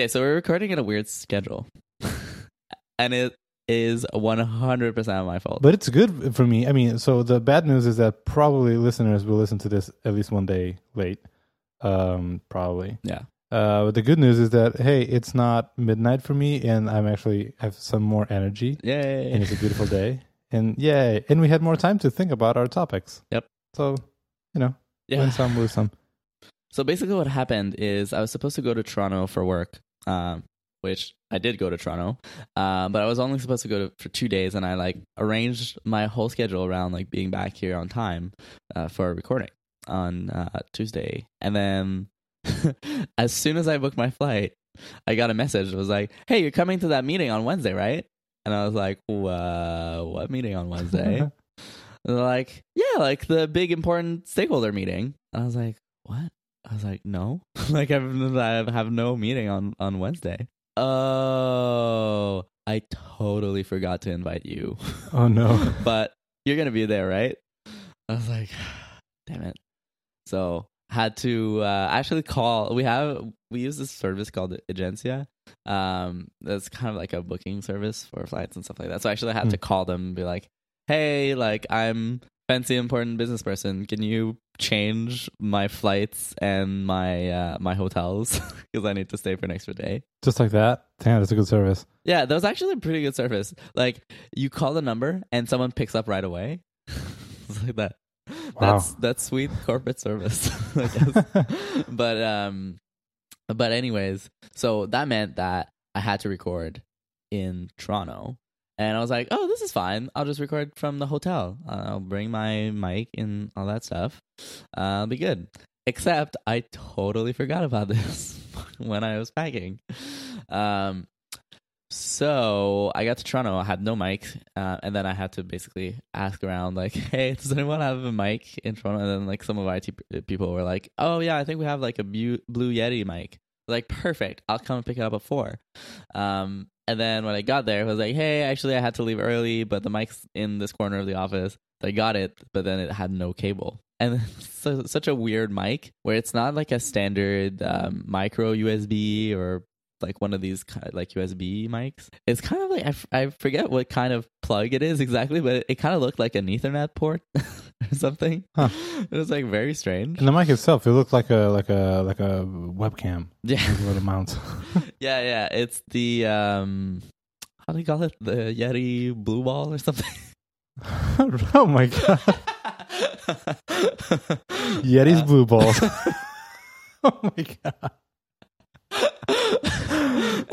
Okay, so we're recording in a weird schedule, and it is one hundred percent my fault. But it's good for me. I mean, so the bad news is that probably listeners will listen to this at least one day late. Um, probably. yeah, Uh, but the good news is that hey, it's not midnight for me, and I'm actually have some more energy, Yay! and it's a beautiful day, and yay! And we had more time to think about our topics. Yep. So, you know, Yeah. win some, lose some. So basically, what happened is I was supposed to go to Toronto for work, um, which I did go to Toronto, uh, but I was only supposed to go to, for two days, and I like arranged my whole schedule around like being back here on time uh, for a recording on uh, Tuesday, and then as soon as I booked my flight, I got a message. It was like, "Hey, you're coming to that meeting on Wednesday, right?" And I was like, "Wha- "What meeting on Wednesday?" They're like, yeah, like the big important stakeholder meeting. And I was like, what? I was like, no, like I've, I have no meeting on on Wednesday. Oh, I totally forgot to invite you, oh no. but you're gonna be there, right? I was like, damn it. So had to uh, actually call. We have we use this service called Egencia. Um, that's kind of like a booking service for flights and stuff like that. So I actually had Hmm. to call them and be like, hey, like I'm fancy important business person. Can you change my flights and my uh, my hotels because I need to stay for an extra day? Just like that. Damn, that's a good service. Yeah, that was actually a pretty good service. Like you call the number and someone picks up right away. like that. That's Wow. that's sweet corporate service, I guess. but um, but anyways, so that meant that I had to record in Toronto, and I was like, oh, this is fine. I'll just record from the hotel. I'll bring my mic and all that stuff. Uh, I'll be good. Except I totally forgot about this when I was packing. Um, so I got to Toronto. I had no mic, uh, and then I had to basically ask around, like, "Hey, does anyone have a mic in Toronto?" And then like some of IT people were like, "Oh yeah, I think we have like a Blue Yeti mic." Like, perfect. I'll come pick it up at four. Um, and then when I got there, I was like, "Hey, actually, I had to leave early, but the mic's in this corner of the office." So I got it, but then it had no cable. And such a weird mic where it's not like a standard um, micro USB or like one of these kind of like USB mics. It's kind of like I, f- I forget what kind of plug it is exactly, but it, it kind of looked like an Ethernet port or something. Huh. It was like very strange. And the mic itself, it looked like a like a like a webcam. Yeah, Like a little mount. yeah, yeah. It's the um, how do you call it? The Yeti Blue Ball or something. oh my god. Yeti's Uh, blue balls. oh my god.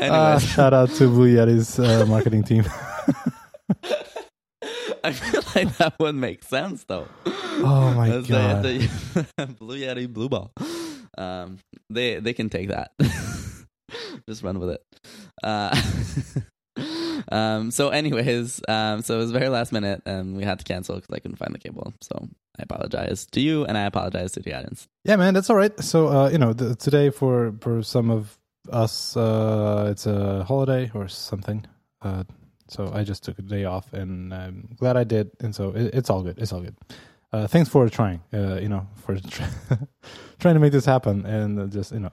Ah, shout out to Blue Yeti's uh, marketing team. I feel like that would make sense though. Oh my That's the- god. the Blue Yeti Blue Ball. Um, they they can take that. Just run with it. Uh, um. So, anyways, um. So it was very last minute, and we had to cancel because I couldn't find the cable. So I apologize to you, and I apologize to the audience. Yeah, man, that's all right. So, uh, you know, the, today for for some of us, uh, it's a holiday or something. Uh, so I just took a day off, and I'm glad I did. And so it, it's all good. It's all good. Uh, thanks for trying. Uh, you know, for try- trying to make this happen, and just you know,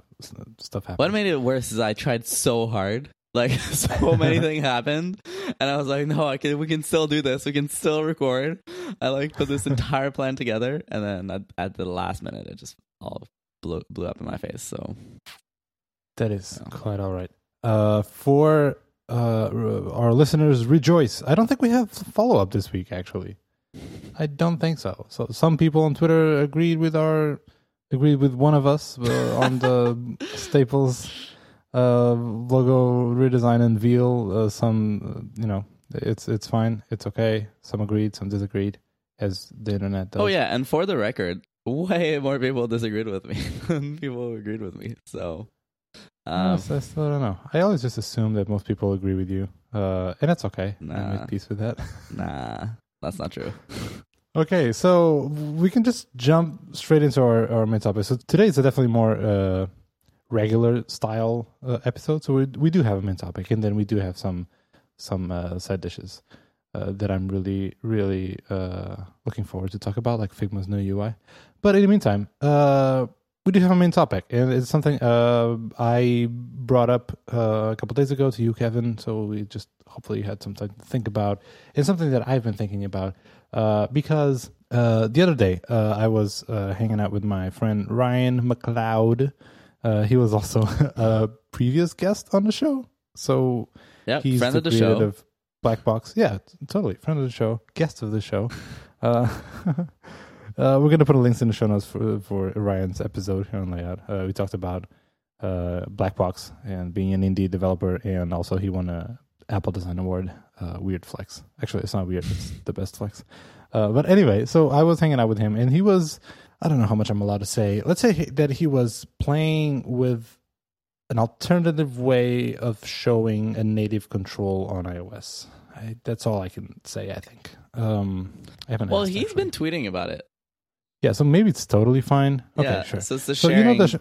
stuff happens. What made it worse is I tried so hard. Like so many things happened, and I was like, "No, I can. We can still do this. We can still record." I like put this entire plan together, and then at, at the last minute, it just all blew blew up in my face. So That is Yeah. quite all right. Uh, for uh, r- our listeners, rejoice. I don't think we have follow up this week. Actually, I don't think so. So some people on Twitter agreed with our agreed with one of us uh, on the Staples logo redesign and Veal. Uh, some, uh, you know, it's it's fine. It's okay. Some agreed, some disagreed, as the internet does. Oh yeah, and for the record, way more people disagreed with me than people agreed with me. So, um, Yes, I still don't know. I always just assume that most people agree with you, uh, and that's okay. I Nah. make peace with that. nah, that's not true. okay, so we can just jump straight into our, our main topic. So today is definitely more uh, regular style uh, episode. So we we do have a main topic, and then we do have some some uh, side dishes uh, that I'm really really uh, looking forward to talk about, like Figma's new UI. But in the meantime, uh, we do have a main topic, and it's something uh, I brought up a couple days ago to you, Kevin. So we just hopefully had some time to think about. It's something that I've been thinking about because the other day I was hanging out with my friend Ryan McLeod. Uh, he was also a previous guest on the show, so Yeah, he's friend the of the show. Black Box. Yeah, totally friend of the show, guest of the show. Uh, uh, we're gonna put a links in the show notes for for Ryan's episode here on Layout. Uh, we talked about uh, Black Box and being an indie developer, and also he won a Apple Design Award. Uh, weird flex. Actually, it's not weird. It's the best flex. Uh, but anyway, so I was hanging out with him, and he was. I don't know how much I'm allowed to say. Let's say that he was playing with an alternative way of showing a native control on iOS. I, that's all I can say. I think. Um, I haven't. well, asked, he's actually. been tweeting about it. Yeah, so maybe it's totally fine. Okay, yeah, sure. So it's the So you know the sh-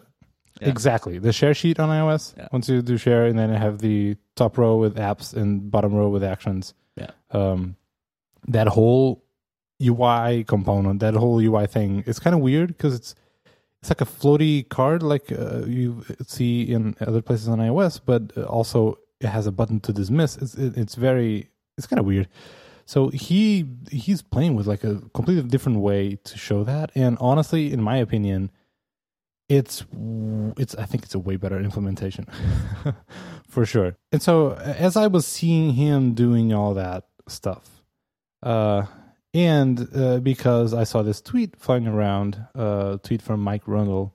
Yeah. exactly the share sheet on iOS. Yeah. Once you do share, and then I have the top row with apps and bottom row with actions. Yeah. Um, that whole UI component, that whole UI thing, it's kind of weird because it's it's like a floaty card, like uh, you see in other places on iOS, but uh, also it has a button to dismiss. It's it, it's very it's kind of weird. So he he's playing with like a completely different way to show that, and honestly, in my opinion, it's it's I think it's a way better implementation for sure. And so as I was seeing him doing all that stuff, uh, and uh, because I saw this tweet flying around, uh, tweet from Mike Rundle,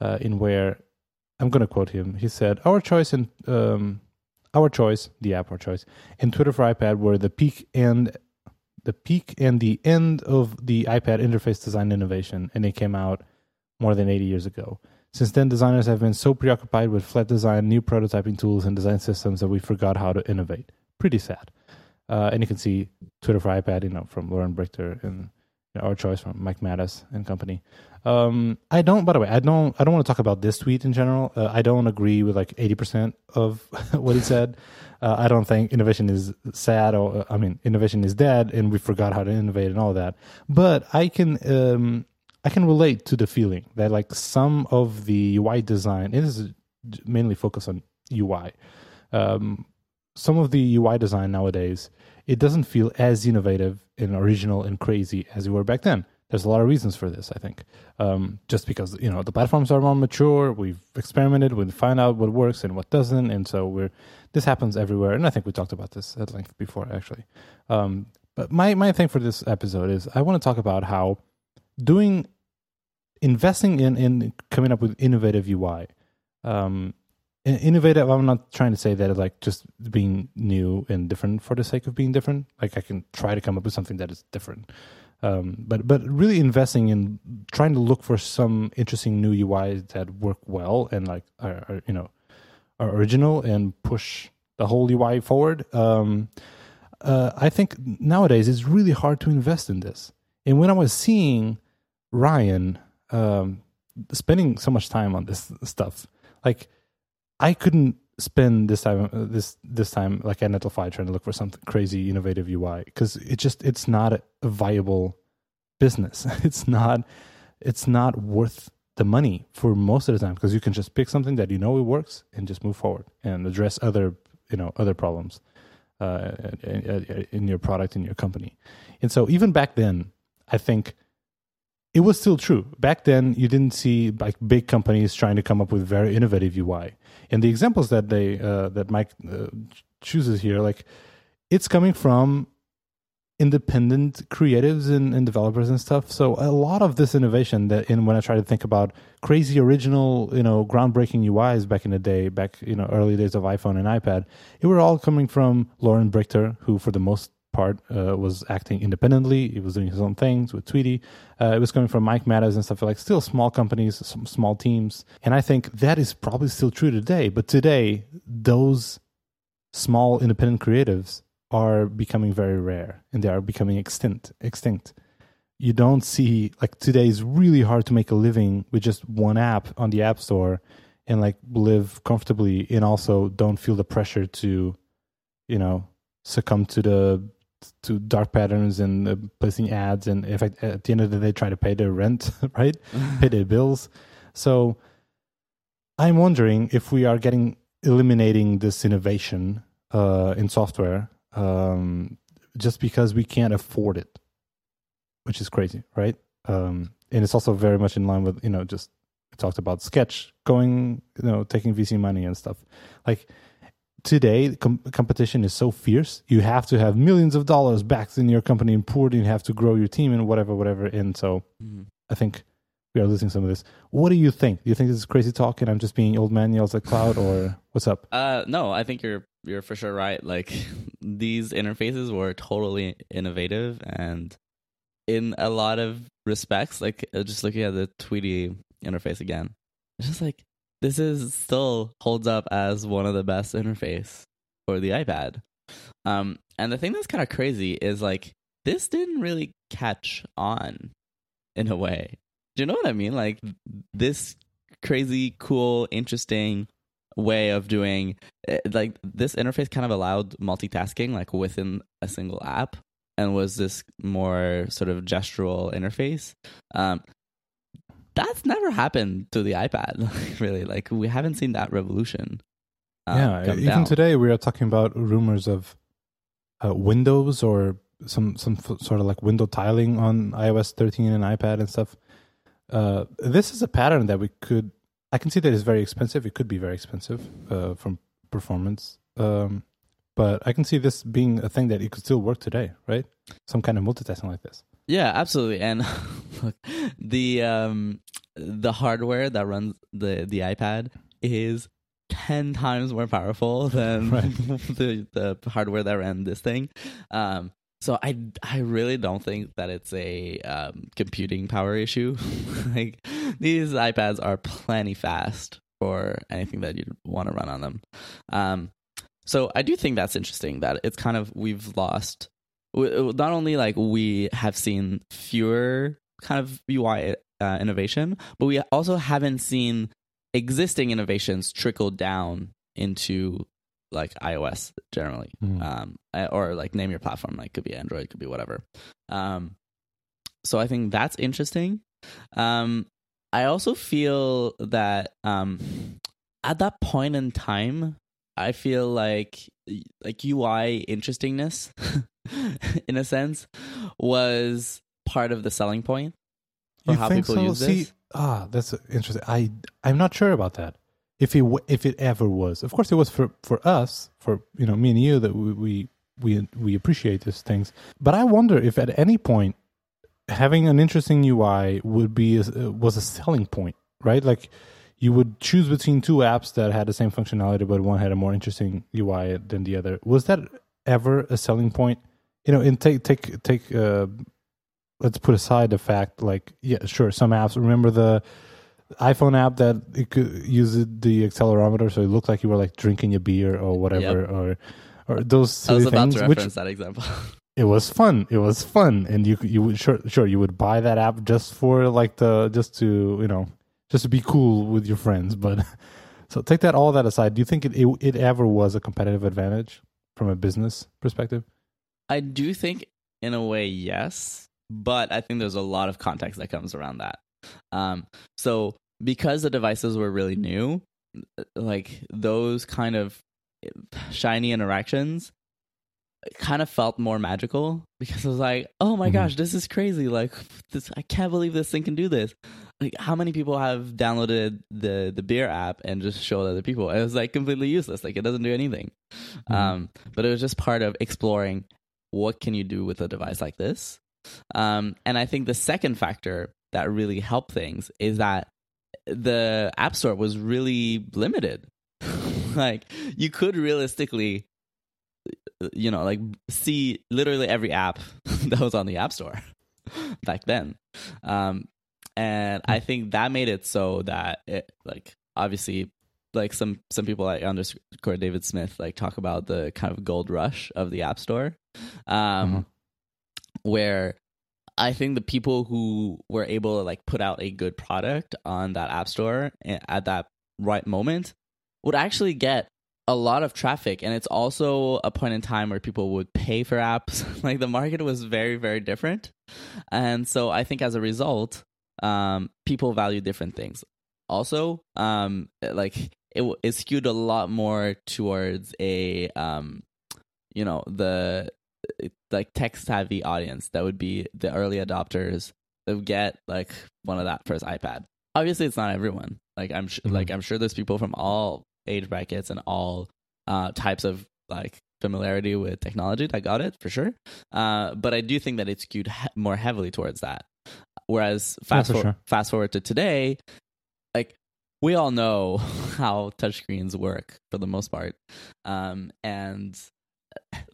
uh, in where I'm going to quote him. He said, "Our choice and um, our choice, the app our choice, and Twitter for iPad were the peak and the peak and the end of the iPad interface design innovation, and they came out more than 80 years ago. Since then, designers have been so preoccupied with flat design, new prototyping tools, and design systems that we forgot how to innovate. Pretty sad. Uh, and you can see Twitter for iPad, you know, from Loren Brichter and you know, our choice from Mike Matas and company. Um, I don't. By the way, I don't. I don't want to talk about this tweet in general. Uh, I don't agree with like 80 percent of what he said. Uh, I don't think innovation is sad, or uh, I mean, innovation is dead, and we forgot how to innovate and all that. But I can. Um, I can relate to the feeling that like some of the UI design, it is mainly focused on UI. Um, some of the UI design nowadays, it doesn't feel as innovative and original and crazy as it were back then. There's a lot of reasons for this, I think. Um, just because you know the platforms are more mature, we've experimented, we find out what works and what doesn't, and so we're this happens everywhere. And I think we talked about this at length before, actually. Um, but my my thing for this episode is I want to talk about how doing investing in in coming up with innovative UI. Um, innovative. I'm not trying to say that like just being new and different for the sake of being different. Like I can try to come up with something that is different. Um, but but really investing in trying to look for some interesting new UIs that work well and like are, are you know are original and push the whole UI forward. Um, uh, I think nowadays it's really hard to invest in this. And when I was seeing Ryan um, spending so much time on this stuff, like I couldn't spend this time uh, this this time like at Netlify trying to look for something crazy innovative UI because it just it's not a, viable business. It's not it's not worth the money for most of the time because you can just pick something that you know it works and just move forward and address other you know other problems uh, in, in your product in your company. And so even back then, I think it was still true. Back then, you didn't see like big companies trying to come up with very innovative UI. And the examples that they uh, that Mike uh, chooses here, like it's coming from independent creatives and, and developers and stuff. So a lot of this innovation that in when I try to think about crazy original, you know, groundbreaking UIs back in the day, back you know early days of iPhone and iPad, it were all coming from Loren Brichter, who for the most part uh, was acting independently. He was doing his own things with Tweetie. Uh, it was coming from Mike Matas and stuff like still small companies, small teams. And I think that is probably still true today. But today, those small independent creatives are becoming very rare and they are becoming extinct. Extinct. You don't see like today is really hard to make a living with just one app on the app store and like live comfortably and also don't feel the pressure to, you know, succumb to the to dark patterns and uh, placing ads and in fact at the end of the day try to pay their rent right pay their bills So I'm wondering if we are getting eliminating this innovation uh, in software um, just because we can't afford it, which is crazy, right? Um, and it's also very much in line with you know just talked about Sketch going, you know, taking VC money and stuff. Like today, com- competition is so fierce. You have to have millions of dollars backed in your company and poured. And you have to grow your team and whatever, whatever. And so Mhm. I think we are losing some of this. What do you think? Do you think this is crazy talk and I'm just being old man yells at cloud, or what's up? Uh, no, I think you're you're for sure right. Like these interfaces were totally innovative, and in a lot of respects, like uh, just looking at the Tweetie interface again, it's just like this is still holds up as one of the best interface for the iPad. Um, and the thing that's kind of crazy is like this didn't really catch on in a way. Do you know what I mean? Like this crazy, cool, interesting way of doing eh, like this interface kind of allowed multitasking like within a single app and was this more sort of gestural interface um that's never happened to the ipad really like we haven't seen that revolution uh, yeah, even down. today we are talking about rumors of uh, Windows or some some f- sort of like window tiling on iOS 13 and iPad and stuff. Uh, this is a pattern that we could. I can see that it's very expensive. It could be very expensive uh, from performance, um, but I can see this being a thing that it could still work today, right? Some kind of multitasking like this. Yeah, absolutely. And look, the um the hardware that runs the the iPad is 10 times more powerful than Right. the the hardware that ran this thing. Um so I I really don't think that it's a um, computing power issue. like these iPads are plenty fast for anything that you'd want to run on them. Um so I do think that's interesting that it's kind of we've lost not only like we have seen fewer kind of UI uh, innovation, but we also haven't seen existing innovations trickle down into like iOS generally, Mm. um, or like name your platform. Like could be Android, could be whatever. Um, so I think that's interesting. Um, I also feel that um, at that point in time, I feel like like UI interestingness, in a sense, was part of the selling point for how people use See, this. ah, that's interesting. I I'm not sure about that. If it if it ever was, of course, it was for for us, for you know me and you that we we we, we appreciate these things. But I wonder if at any point having an interesting UI would be a, was a selling point, right? Like you would choose between two apps that had the same functionality, but one had a more interesting UI than the other. Was that ever a selling point? You know, and take take take. Uh, let's put aside the fact, like, yeah, sure, some apps. Remember the iPhone app that it could use the accelerometer, so it looked like you were like drinking a beer or whatever, or or those I was silly about things. to Which reference that example. it was fun. It was fun, and you you would sure sure you would buy that app just for like the just to you know just to be cool with your friends. But so take that all that aside. Do you think it it, it ever was a competitive advantage from a business perspective? I do think, in a way, yes, but I think there's a lot of context that comes around that. Um, so because the devices were really new, like those kind of shiny interactions kind of felt more magical because it was like, oh my Mhm. gosh, this is crazy! Like, this, I can't believe this thing can do this. Like, how many people have downloaded the the beer app and just showed other people? It was like completely useless. Like, it doesn't do anything. Mhm. Um, but it was just part of exploring what can you do with a device like this. Um, and I think the second factor that really helped things is that the App Store was really limited. like you could realistically, you know, like see literally every app that was on the App Store back then. Um, and I think that made it so that it like obviously like some some people like underscore David Smith like talk about the kind of gold rush of the App Store, um, Mhm. where I think the people who were able to like put out a good product on that App Store at that right moment would actually get a lot of traffic. And it's also a point in time where people would pay for apps. Like the market was very very different. And so i think as a result um, people value different things. Also um like it it skewed a lot more towards a um you know the like tech savvy audience that would be the early adopters that would get like one of that first iPad. Obviously, it's not everyone. Like I'm sh- Mhm. like I'm sure there's people from all age brackets and all uh, types of like familiarity with technology that got it for sure. Uh, but I do think that it skewed he- more heavily towards that. Whereas fast for for- sure. fast forward to today, we all know how touchscreens work for the most part, um, and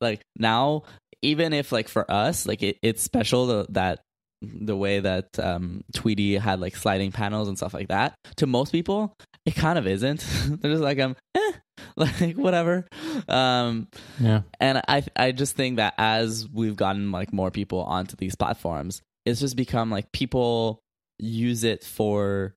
like now, even if like for us, like it, it's special that the way that um, Tweetie had like sliding panels and stuff like that. To most people, it kind of isn't. They're just like, um, eh, like whatever. Um, Yeah. and I I just think that as we've gotten like more people onto these platforms, it's just become like people use it for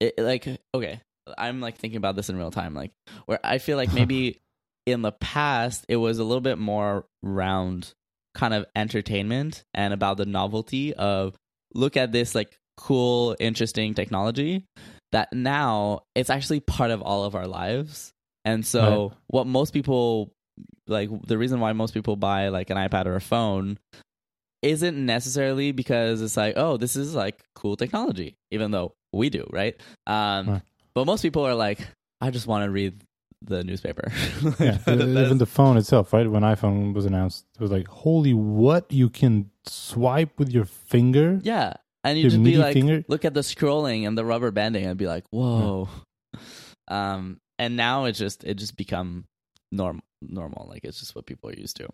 it like okay, I'm like thinking about this in real time like where I feel like maybe in the past it was a little bit more round kind of entertainment and about the novelty of look at this like cool interesting technology that now it's actually part of all of our lives and so Right. what most people like the reason why most people buy like an ipad or a phone isn't necessarily because it's like oh this is like cool technology even though we do right um Right. but most people are like i just want to read the newspaper Yeah. Even is- the phone itself, right? When iPhone was announced, it was like, holy what? You can swipe with your finger? yeah and you just be like finger? look at the scrolling and the rubber banding and be like whoa um and now it just it just become normal normal like it's just what people are used to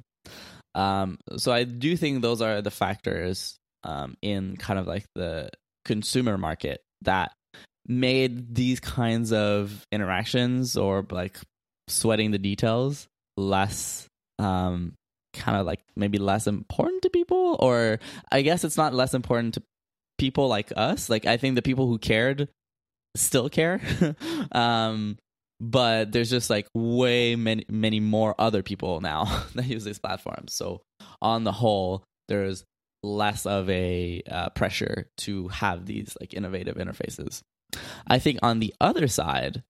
um so i do think those are the factors um in kind of like the consumer market that made these kinds of interactions or like sweating the details less um kind of like maybe less important to people? Or i guess it's not less important to people like us. Like i think the people who cared still care. Um but there's just like way many many more other people now that use these platforms. So on the whole there's less of a uh, pressure to have these like innovative interfaces i think on the other side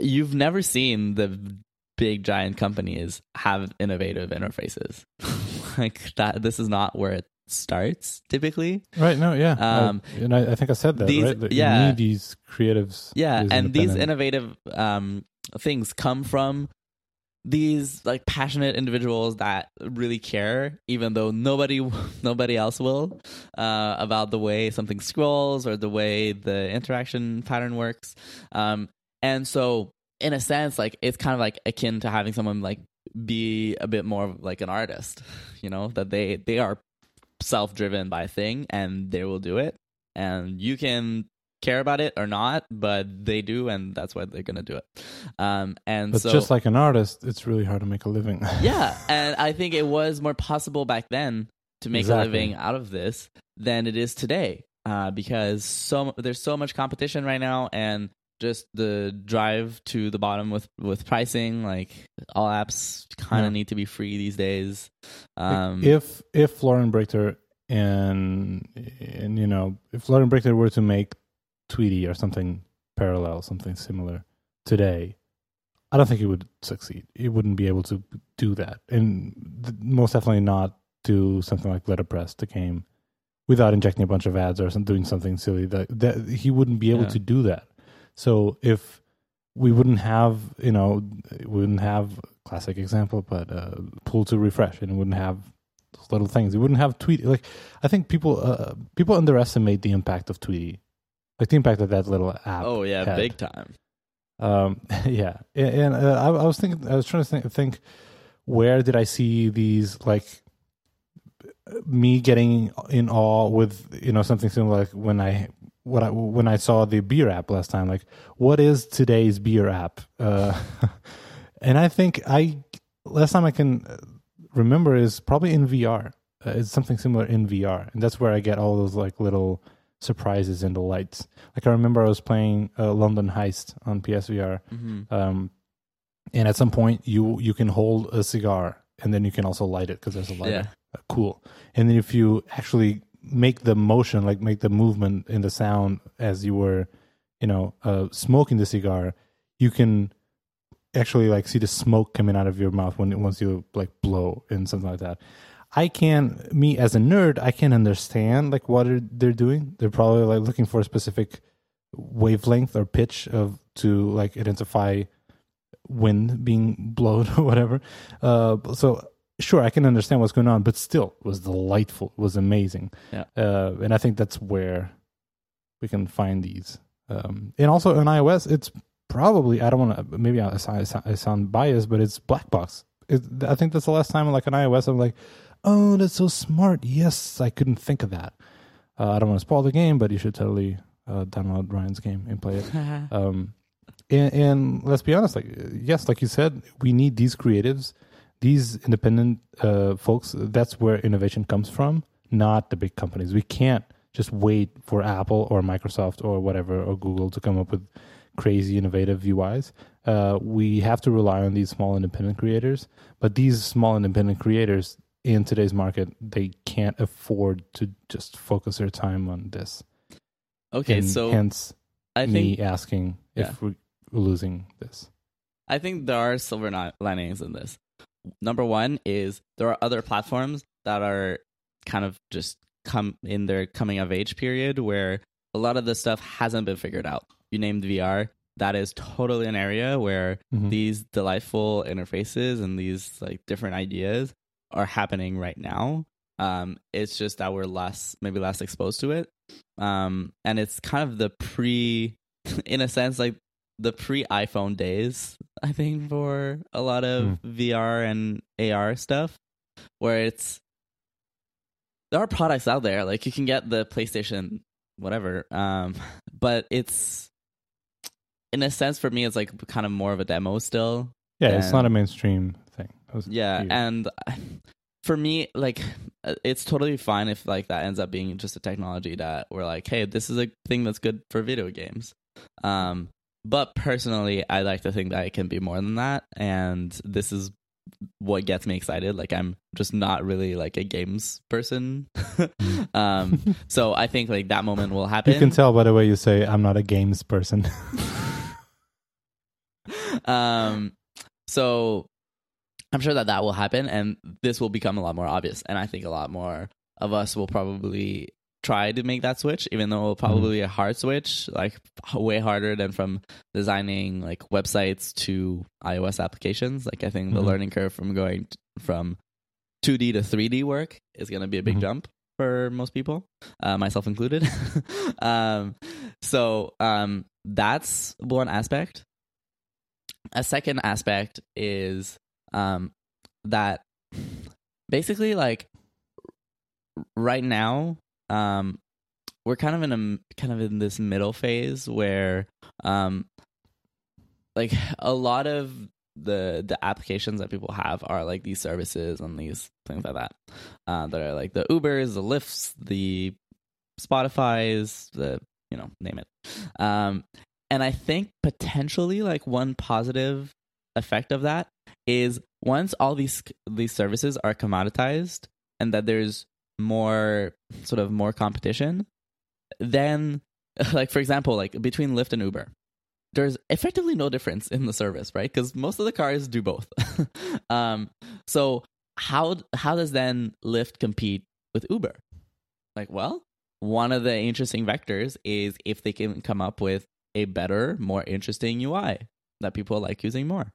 you've never seen the big giant companies have innovative interfaces like that this is not where it starts typically Right. No. Yeah. Um, I, and I, I think I said that. these- right. That yeah. You need these creatives. yeah these and these innovative um things come from these like passionate individuals that really care even though nobody nobody else will uh about the way something scrolls or the way the interaction pattern works. Um and so in a sense like it's kind of like akin to having someone like be a bit more like an artist you know that they they are self-driven by a thing and they will do it. And you can care about it or not but they do and that's why they're gonna do it um and But so just like an artist, it's really hard to make a living. yeah and i think it was more possible back then to make Exactly. a living out of this than it is today uh, because so there's so much competition right now and just the drive to the bottom with with pricing like all apps kind of Yeah. need to be free these days um if if Loren Brichter and and you know if Loren Brichter were to make Tweetie or something parallel, something similar today, I don't think it would succeed. It wouldn't be able to do that, and th- most definitely not do something like Letterpress that came without injecting a bunch of ads or some, doing something silly. That that he wouldn't be able Yeah. to do that. So if we wouldn't have, you know, wouldn't have classic example, but uh, pull to refresh, and wouldn't have little things. We wouldn't have Tweetie. Like I think people uh, people underestimate the impact of Tweetie, like the impact of that little app. oh yeah had. big time Um, yeah, and, and uh, I, I was thinking, I was trying to think, think, where did I see these like me getting in awe with you know something similar like when I what I when I saw the beer app last time. Like, what is today's beer app? Uh, and I think I last time I can remember is probably in VR. Uh, it's something similar in VR, and that's where I get all those like little surprises and delights. Like I remember I was playing uh, London Heist on PSVR, hmm um, and at some point you you can hold a cigar and then you can also light it because there's a lighter. yeah Uh, cool. And then if you actually make the motion, like make the movement in the sound as you were, you know, uh, smoking the cigar, you can actually like see the smoke coming out of your mouth when once you like blow and something like that. I can, me as a nerd, I can understand like what are, they're doing. They're probably like looking for a specific wavelength or pitch of to like identify wind being blown or whatever. Uh, so sure, I can understand what's going on, but still, it was delightful. It was amazing. Yeah. Uh, and I think that's where we can find these. Um, and also on iOS, it's probably I don't want to maybe I, I, I sound biased, but it's black box. It, I think that's the last time like on iOS I'm like, oh, that's so smart. Yes, I couldn't think of that. Uh, I don't want to spoil the game, but you should totally uh, download Ryan's game and play it. um, and, and let's be honest, like yes, like you said, we need these creatives, these independent uh, folks. That's where innovation comes from, not the big companies. We can't just wait for Apple or Microsoft or whatever or Google to come up with crazy innovative UIs. Uh, we have to rely on these small independent creators, but these small independent creators in today's market, they can't afford to just focus their time on this. Okay, And so hence I me think asking Yeah. if we're losing this. I think there are silver linings in this. Number one is there are other platforms that are kind of just come in their coming of age period where a lot of this stuff hasn't been figured out. You named VR. That is totally an area where Mhm. these delightful interfaces and these like different ideas are happening right now. Um, it's just that we're less, maybe less exposed to it. Um, and it's kind of the pre, in a sense, like the pre iPhone days, I think, for a lot of VR and AR stuff, where it's there are products out there like you can get the PlayStation whatever, um, but it's in a sense for me it's like kind of more of a demo still. Yeah, it's not a mainstream thing. It was Yeah, and for me, like uh, it's totally fine if like that ends up being just a technology that we're like, hey, this is a thing that's good for video games. Um, but personally, I like to think that it can be more than that, and this is what gets me excited. Like I'm just not really like a games person. um, so I think like that moment will happen. you can tell by the way you say I'm not a games person. um so i'm sure that that will happen and this will become a lot more obvious and i think a lot more of us will probably try to make that switch even though it'll probably be a hard switch like way harder than from designing like websites to ios applications like i think the Mhm. learning curve from going t- from 2d to 3d work is going to be a big Mhm. jump for most people uh, myself included um so um that's one aspect a second aspect is um that basically like right now um we're kind of in a kind of in this middle phase where um like a lot of the the applications that people have are like these services and these things like that. Uh, that are like the ubers the Lyfts the spotify's the you know name it. Um and i think potentially like one positive effect of that is once all these these services are commoditized and that there's more sort of more competition then like for example like between lyft and uber there's effectively no difference in the service right? Because most of the cars do both. Um so how how does then lyft compete with uber? Like well one of the interesting vectors is if they can come up with a better more interesting ui that people like using more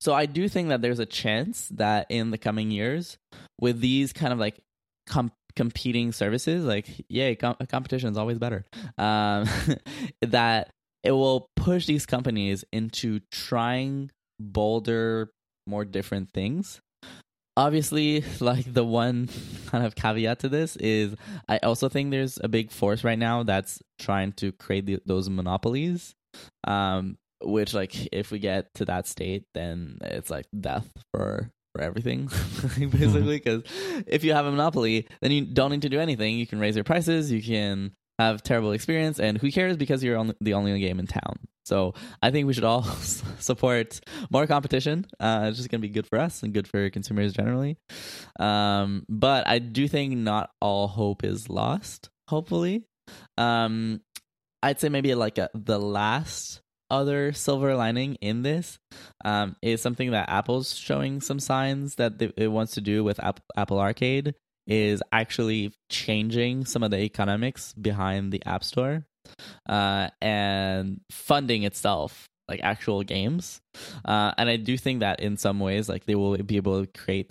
so I do think that there's a chance that in the coming years, with these kind of like com- competing services, like yay, com- competition is always better. Um, that it will push these companies into trying bolder, more different things. Obviously, like the one kind of caveat to this is, I also think there's a big force right now that's trying to create the, those monopolies. Um, which like if we get to that state then it's like death for for everything basically because if you have a monopoly then you don't need to do anything you can raise your prices you can have terrible experience, and who cares because you're only, the only game in town. So I think we should all support more competition. Uh, it's just going to be good for us and good for consumers generally. Um, but I do think not all hope is lost. Hopefully, um, I'd say maybe like a, the last other silver lining in this um, is something that Apple's showing some signs that it wants to do with Apple Arcade is actually changing some of the economics behind the App Store uh, and funding itself like actual games. Uh, and i do think that in some ways like they will be able to create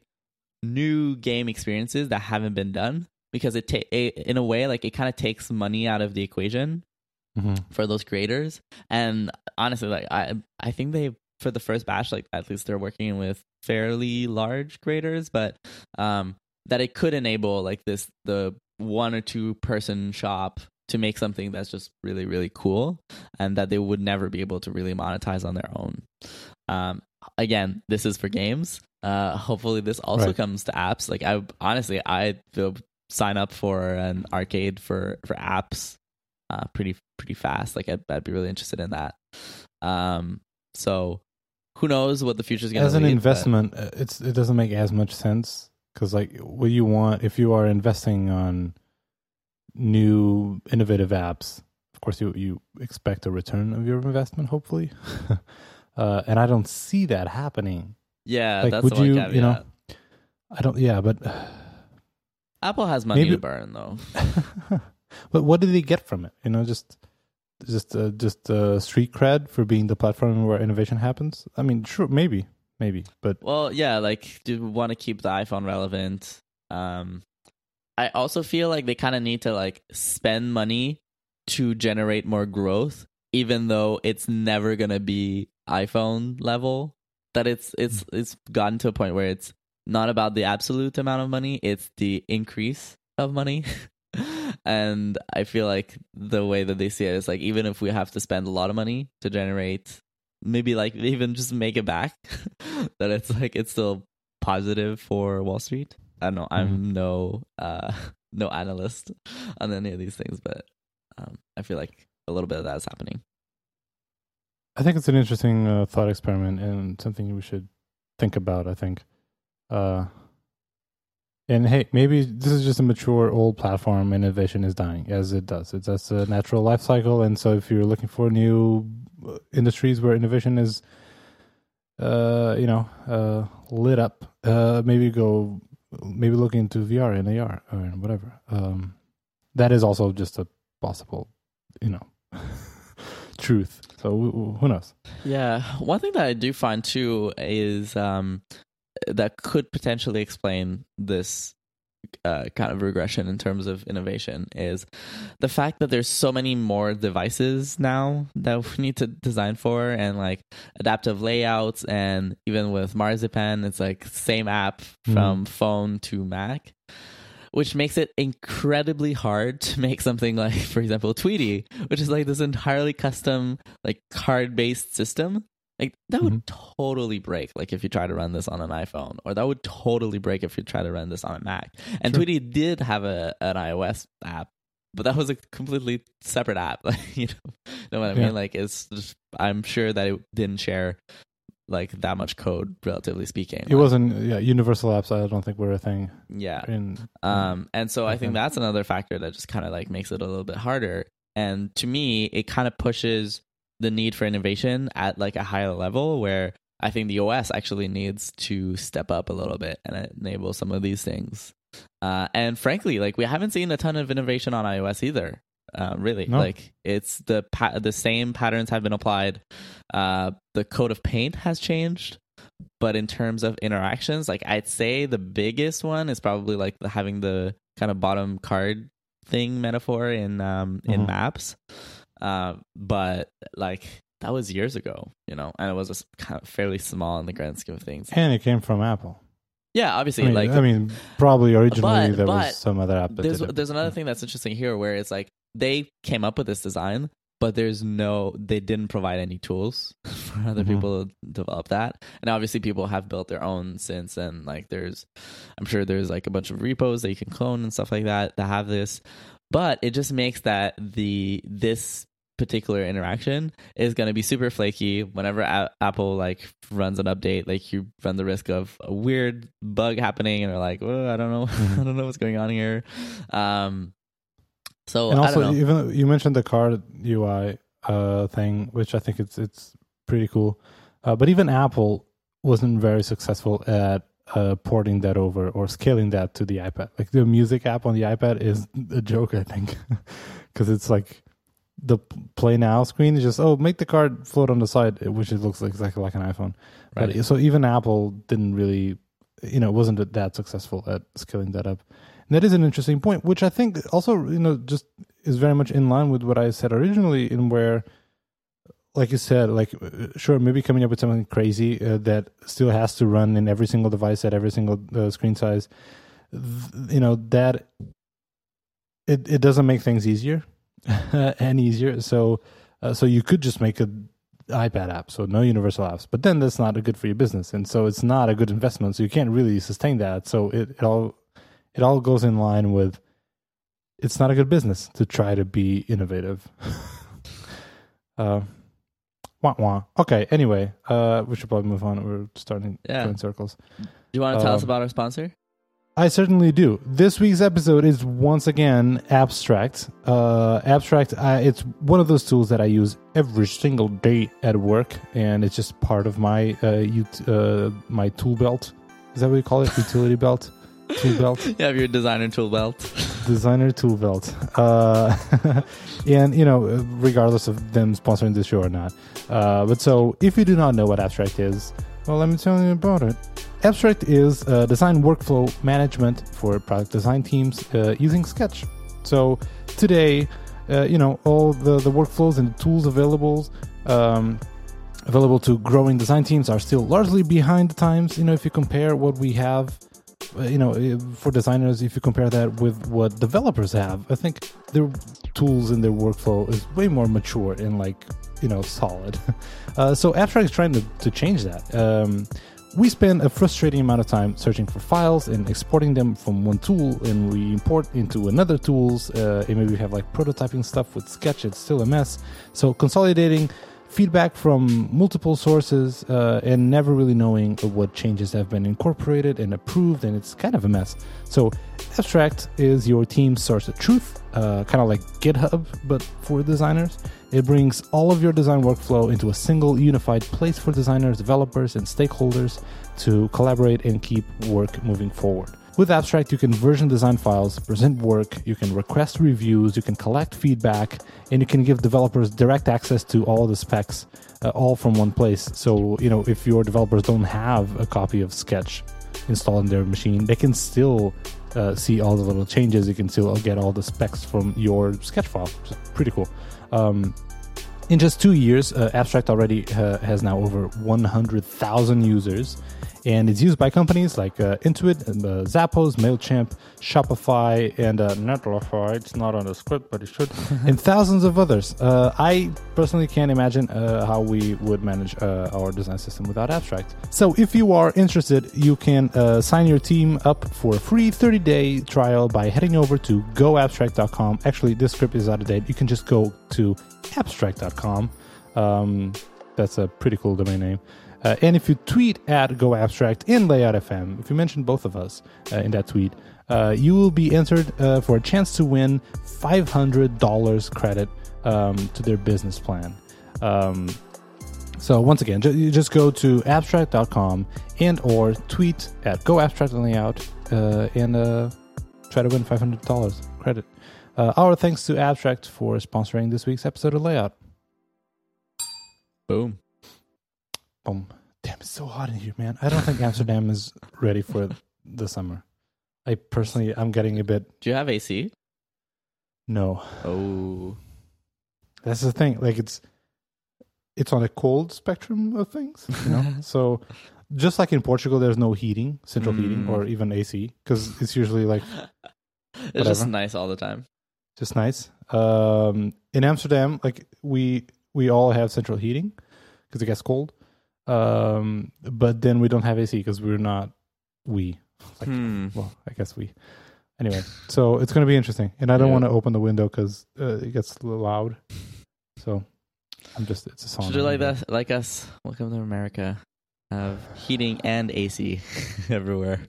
new game experiences that haven't been done because it, ta- it in a way like it kind of takes money out of the equation mm-hmm. for those creators and honestly like i i think they for the first batch like at least they're working with fairly large creators but um that it could enable like this the one or two person shop to make something that's just really really cool and that they would never be able to really monetize on their own. Um, again this is for games. Uh, hopefully this also right. comes to apps. Like i honestly i will sign up for an arcade for for apps uh, pretty pretty fast like I'd, I'd be really interested in that um, so who knows what the future is going to be. as an lead, investment but... Uh, it's it doesn't make as much sense because like what you want if you are investing on new innovative apps, of course, you you expect a return of your investment, hopefully. uh, and I don't see that happening. Yeah, like, that's would you, caveat. you know, I don't. Yeah, but Apple has money maybe, to burn, though. but what did they get from it? You know, just just uh, just uh, street cred for being the platform where innovation happens. I mean, sure, maybe, maybe, but well, yeah, like do we want to keep the iPhone relevant. Um, I also feel like they kind of need to like spend money to generate more growth, even though it's never gonna be iPhone level. That it's it's mm. it's gotten to a point where it's not about the absolute amount of money; it's the increase of money. and I feel like the way that they see it is like even if we have to spend a lot of money to generate, maybe like even just make it back, that it's like it's still positive for Wall Street. I don't know. I'm mm-hmm. no uh, no analyst on any of these things, but um, I feel like a little bit of that is happening. I think it's an interesting uh, thought experiment and something we should think about. I think, uh, and hey, maybe this is just a mature old platform. Innovation is dying as it does. It's that's a natural life cycle. And so, if you're looking for new uh, industries where innovation is, uh, you know, uh, lit up, uh, maybe go maybe look into VR and AR or whatever. Um, that is also just a possible, you know, truth. So who knows? Yeah, one thing that I do find too is um, that could potentially explain this uh, kind of regression in terms of innovation is the fact that there's so many more devices now that we need to design for and like adaptive layouts and even with marzipan it's like same app mm-hmm. from mm. phone to mac which makes it incredibly hard to make something like for example tweetie which is like this entirely custom like card based system like that would mm-hmm. totally break like if you try to run this on an iPhone or that would totally break if you try to run this on a Mac. And sure. Tweetie did have a an iOS app, but that was a completely separate app. you know, know what I yeah. mean? Like it's just, I'm sure that it didn't share like that much code relatively speaking. It like, wasn't yeah, universal apps I don't think were a thing. Yeah. In, um and so I think that's another factor that just kind of like makes it a little bit harder. And to me, it kind of pushes the need for innovation at like a higher level where I think the OS actually needs to step up a little bit and enable some of these things. Uh, and frankly, like we haven't seen a ton of innovation on iOS either. Uh, really, no. like it's the pa- the same patterns have been applied. Uh, the code of paint has changed, but in terms of interactions, like I'd say the biggest one is probably like the, having the kind of bottom card thing metaphor in um, in mm-hmm. maps. Uh, but like that was years ago, you know, and it was just kind of fairly small in the grand scheme of things. And it came from Apple. Yeah, obviously. I mean, like I mean, probably originally but, there but was some other app. there's there's another thing that's interesting here, where it's like they came up with this design, but there's no they didn't provide any tools for other mm-hmm. people to develop that and obviously people have built their own since and like there's i'm sure there's like a bunch of repos that you can clone and stuff like that that have this but it just makes that the this particular interaction is going to be super flaky whenever a- apple like runs an update like you run the risk of a weird bug happening and they're like oh i don't know i don't know what's going on here um so and I also, don't know. even you mentioned the card UI uh, thing, which I think it's it's pretty cool. Uh, but even Apple wasn't very successful at uh, porting that over or scaling that to the iPad. Like the music app on the iPad is a joke, I think, because it's like the Play Now screen is just oh make the card float on the side, which it looks exactly like an iPhone. Right. But so even Apple didn't really, you know, wasn't that successful at scaling that up. And that is an interesting point, which I think also, you know, just is very much in line with what I said originally, in where, like you said, like uh, sure, maybe coming up with something crazy uh, that still has to run in every single device at every single uh, screen size. Th- you know that it it doesn't make things easier and easier. So uh, so you could just make a iPad app, so no universal apps. But then that's not a good for your business, and so it's not a good investment. So you can't really sustain that. So it, it all it all goes in line with it's not a good business to try to be innovative. uh, wah wah. Okay. Anyway, uh, we should probably move on. We're starting Yeah. going in circles. do you want to tell us um, about our sponsor I certainly do. This week's episode is once again Abstract. Uh, Abstract, uh, it's one of those tools that I use every single day at work, and it's just part of my uh, ut- uh, my tool belt. Is that what you call it? Utility belt, tool belt, you have your designer tool belt designer tool belt. Uh, and you know, regardless of them sponsoring this show or not. Uh, but so, if you do not know what Abstract is, well, let me tell you about it. Abstract is uh, design workflow management for product design teams uh, using Sketch. So today, uh, you know, all the, the workflows and the tools available um, available to growing design teams are still largely behind the times. You know, if you compare what we have, you know, uh, for designers, if you compare that with what developers have, I think their tools and their workflow is way more mature and like you know solid. Uh, so Abstract is trying to, to change that. Um, we spend a frustrating amount of time searching for files and exporting them from one tool and we import into another tools uh, and maybe we have like prototyping stuff with sketch it's still a mess so consolidating feedback from multiple sources uh, and never really knowing what changes have been incorporated and approved and it's kind of a mess so abstract is your team's source of truth uh, kind of like github but for designers it brings all of your design workflow into a single unified place for designers, developers, and stakeholders to collaborate and keep work moving forward. With Abstract, you can version design files, present work, you can request reviews, you can collect feedback, and you can give developers direct access to all the specs, uh, all from one place. So, you know, if your developers don't have a copy of Sketch installed in their machine, they can still uh, see all the little changes. You can still get all the specs from your Sketch file, which is pretty cool. Um, in just two years, uh, Abstract already uh, has now over 100,000 users, and it's used by companies like uh, Intuit, uh, Zappos, Mailchimp, Shopify, and uh, Netlify. It's not on the script, but it should, and thousands of others. Uh, I personally can't imagine uh, how we would manage uh, our design system without Abstract. So, if you are interested, you can uh, sign your team up for a free 30-day trial by heading over to goabstract.com. Actually, this script is out of date. You can just go to abstract.com. Um, that's a pretty cool domain name. Uh, and if you tweet at GoAbstract in Layout FM, if you mention both of us uh, in that tweet, uh, you will be entered uh, for a chance to win $500 credit um, to their business plan. Um, so once again, ju- just go to abstract.com and or tweet at GoAbstractLayout uh, and uh, try to win $500 credit. Our thanks to Abstract for sponsoring this week's episode of Layout. boom Boom. Damn, it's so hot in here, man. I don't think Amsterdam is ready for the summer. I personally, I'm getting a bit do you have ac no. oh That's the thing. Like it's, it's on a cold spectrum of things. You know, so just like in Portugal, there's no heating, central heating, Mm. or even AC because it's usually like it's just nice all the time just nice. Um, in Amsterdam, like we we all have central heating because it gets cold. Um, but then we don't have AC because we're not we. Like, Hmm. Well, I guess we Anyway, so it's going to be interesting, and I don't Yeah. want to open the window because uh, it gets a little loud. So I'm just it's a song. Should do like that, like us. Welcome to America. Have heating and AC everywhere.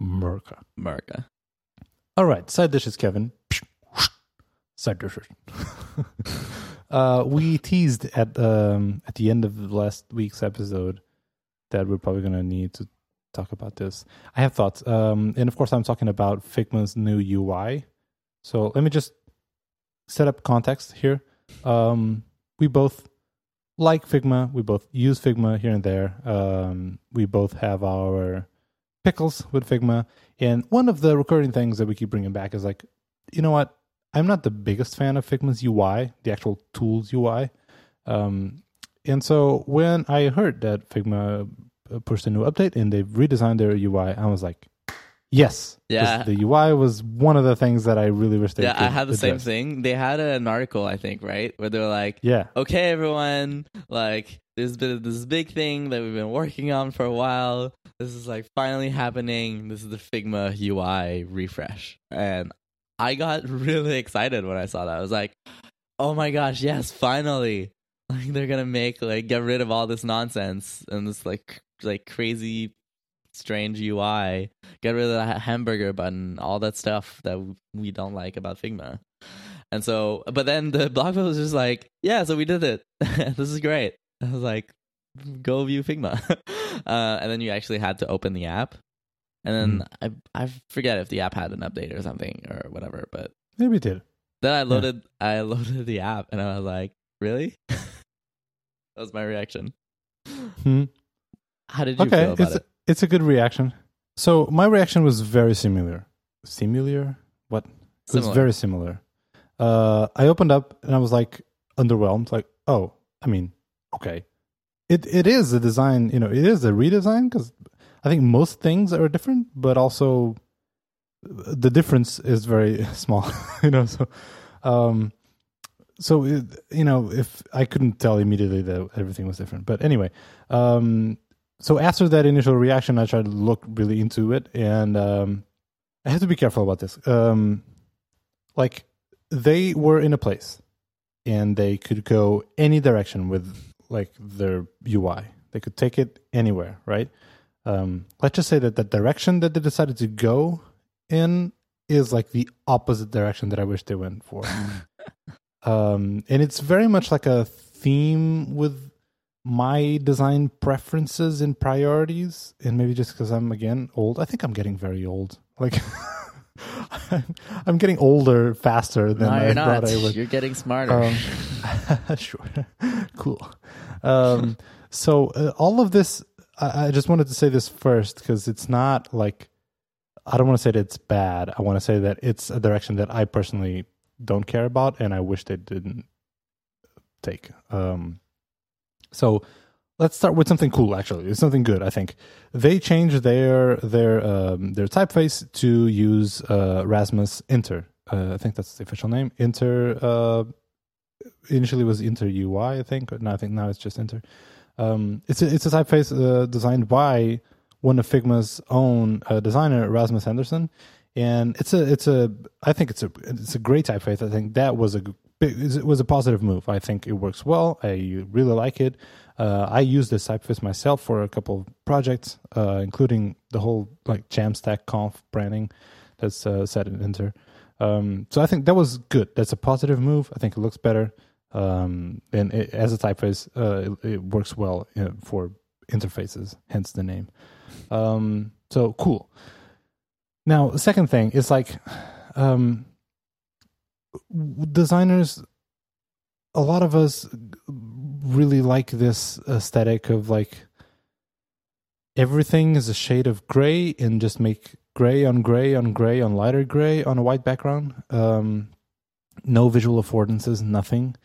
Merca. America. All right, side dishes, Kevin. Side dishes. uh, we teased at um, at the end of last week's episode that we're probably going to need to talk about this. I have thoughts, um, and of course, I'm talking about Figma's new UI. So let me just set up context here. Um, we both like Figma. We both use Figma here and there. Um, we both have our pickles with Figma. And one of the recurring things that we keep bringing back is like, you know what? I'm not the biggest fan of Figma's UI, the actual tools UI. Um, and so when I heard that Figma uh, pushed a new update and they've redesigned their UI, I was like, yes. Yeah. The UI was one of the things that I really wish they Yeah, I had the same thing. They had an article, I think, right, where they were like, Yeah. okay, everyone, like there's been this big thing that we've been working on for a while. This is like finally happening. This is the Figma UI refresh. And I got really excited when I saw that. I was like, oh my gosh, yes, finally. Like they're gonna make like get rid of all this nonsense and this like like crazy strange UI. Get rid of the hamburger button, all that stuff that we don't like about Figma. And so, but then the blog post was just like, yeah, so we did it. this is great. I was like, go view Figma. uh, and then you actually had to open the app. And then I I forget if the app had an update or something or whatever. But Maybe it did. then I loaded I loaded the app and I was like, really? that was my reaction. Hmm. How did you okay, feel about it's it? it's a good reaction. So my reaction was very similar. Similar? What? It was Similar. very similar. Uh, I opened up and I was like underwhelmed. Like, oh, I mean, okay, it it is a design. You know, it is a redesign because I think most things are different, but also the difference is very small. you know, so um, so it, you know, if I couldn't tell immediately that everything was different, but anyway, um, so after that initial reaction, I tried to look really into it, and um, I have to be careful about this. Um, like they were in a place, and they could go any direction with like their UI. They could take it anywhere, right? Um, let's just say that the direction that they decided to go in is like the opposite direction that I wish they went for. um, and it's very much like a theme with my design preferences and priorities. And maybe just because i'm again old i think i'm getting very old. Like I'm, getting older faster than no, i you're thought i would. You're getting smarter. um, sure. Cool. Um, so uh, all of this I, I just wanted to say this first because it's not like i don't want to say that it's bad i want to say that it's a direction that i personally don't care about and i wish they didn't take um, so let's start with something cool. Actually, it's something good. I think they changed their their um, their typeface to use uh, Rasmus Inter. Uh, I think that's the official name. Inter uh, initially was Inter UI. I think. No, I think now it's just Inter. Um, it's a, it's a typeface uh, designed by one of Figma's own uh, designer, Rasmus Andersson, and it's a it's a I think it's a it's a great typeface. I think that was a it was a positive move. I think it works well. I really like it. Uh, I use this typeface myself for a couple of projects, uh, including the whole like Jamstack Conf branding that's uh, set in Inter. Um, so I think that was good. That's a positive move. I think it looks better, um, and it, as a typeface, uh, it, it works well uh, for interfaces. Hence the name. Um, so cool. Now, the second thing is like um, designers. A lot of us really like this aesthetic of like everything is a shade of gray and just make gray on gray on gray on lighter gray on a white background. Um, no visual affordances, nothing.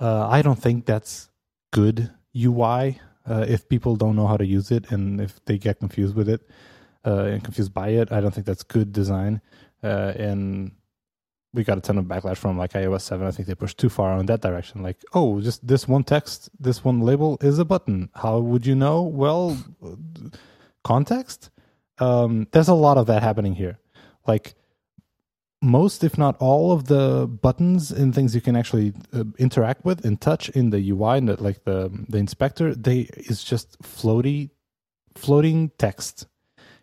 Uh, I don't think that's good UI. Uh, if people don't know how to use it and if they get confused with it uh, and confused by it, I don't think that's good design. Uh, and we got a ton of backlash from like iOS 7. I think they pushed too far in that direction. Like, oh, just this one text, this one label is a button. How would you know? Well, context. um, there's a lot of that happening here. Like most, if not all, of the buttons and things you can actually uh, interact with and touch in the UI and the, like the the inspector, they is just floaty, floating text.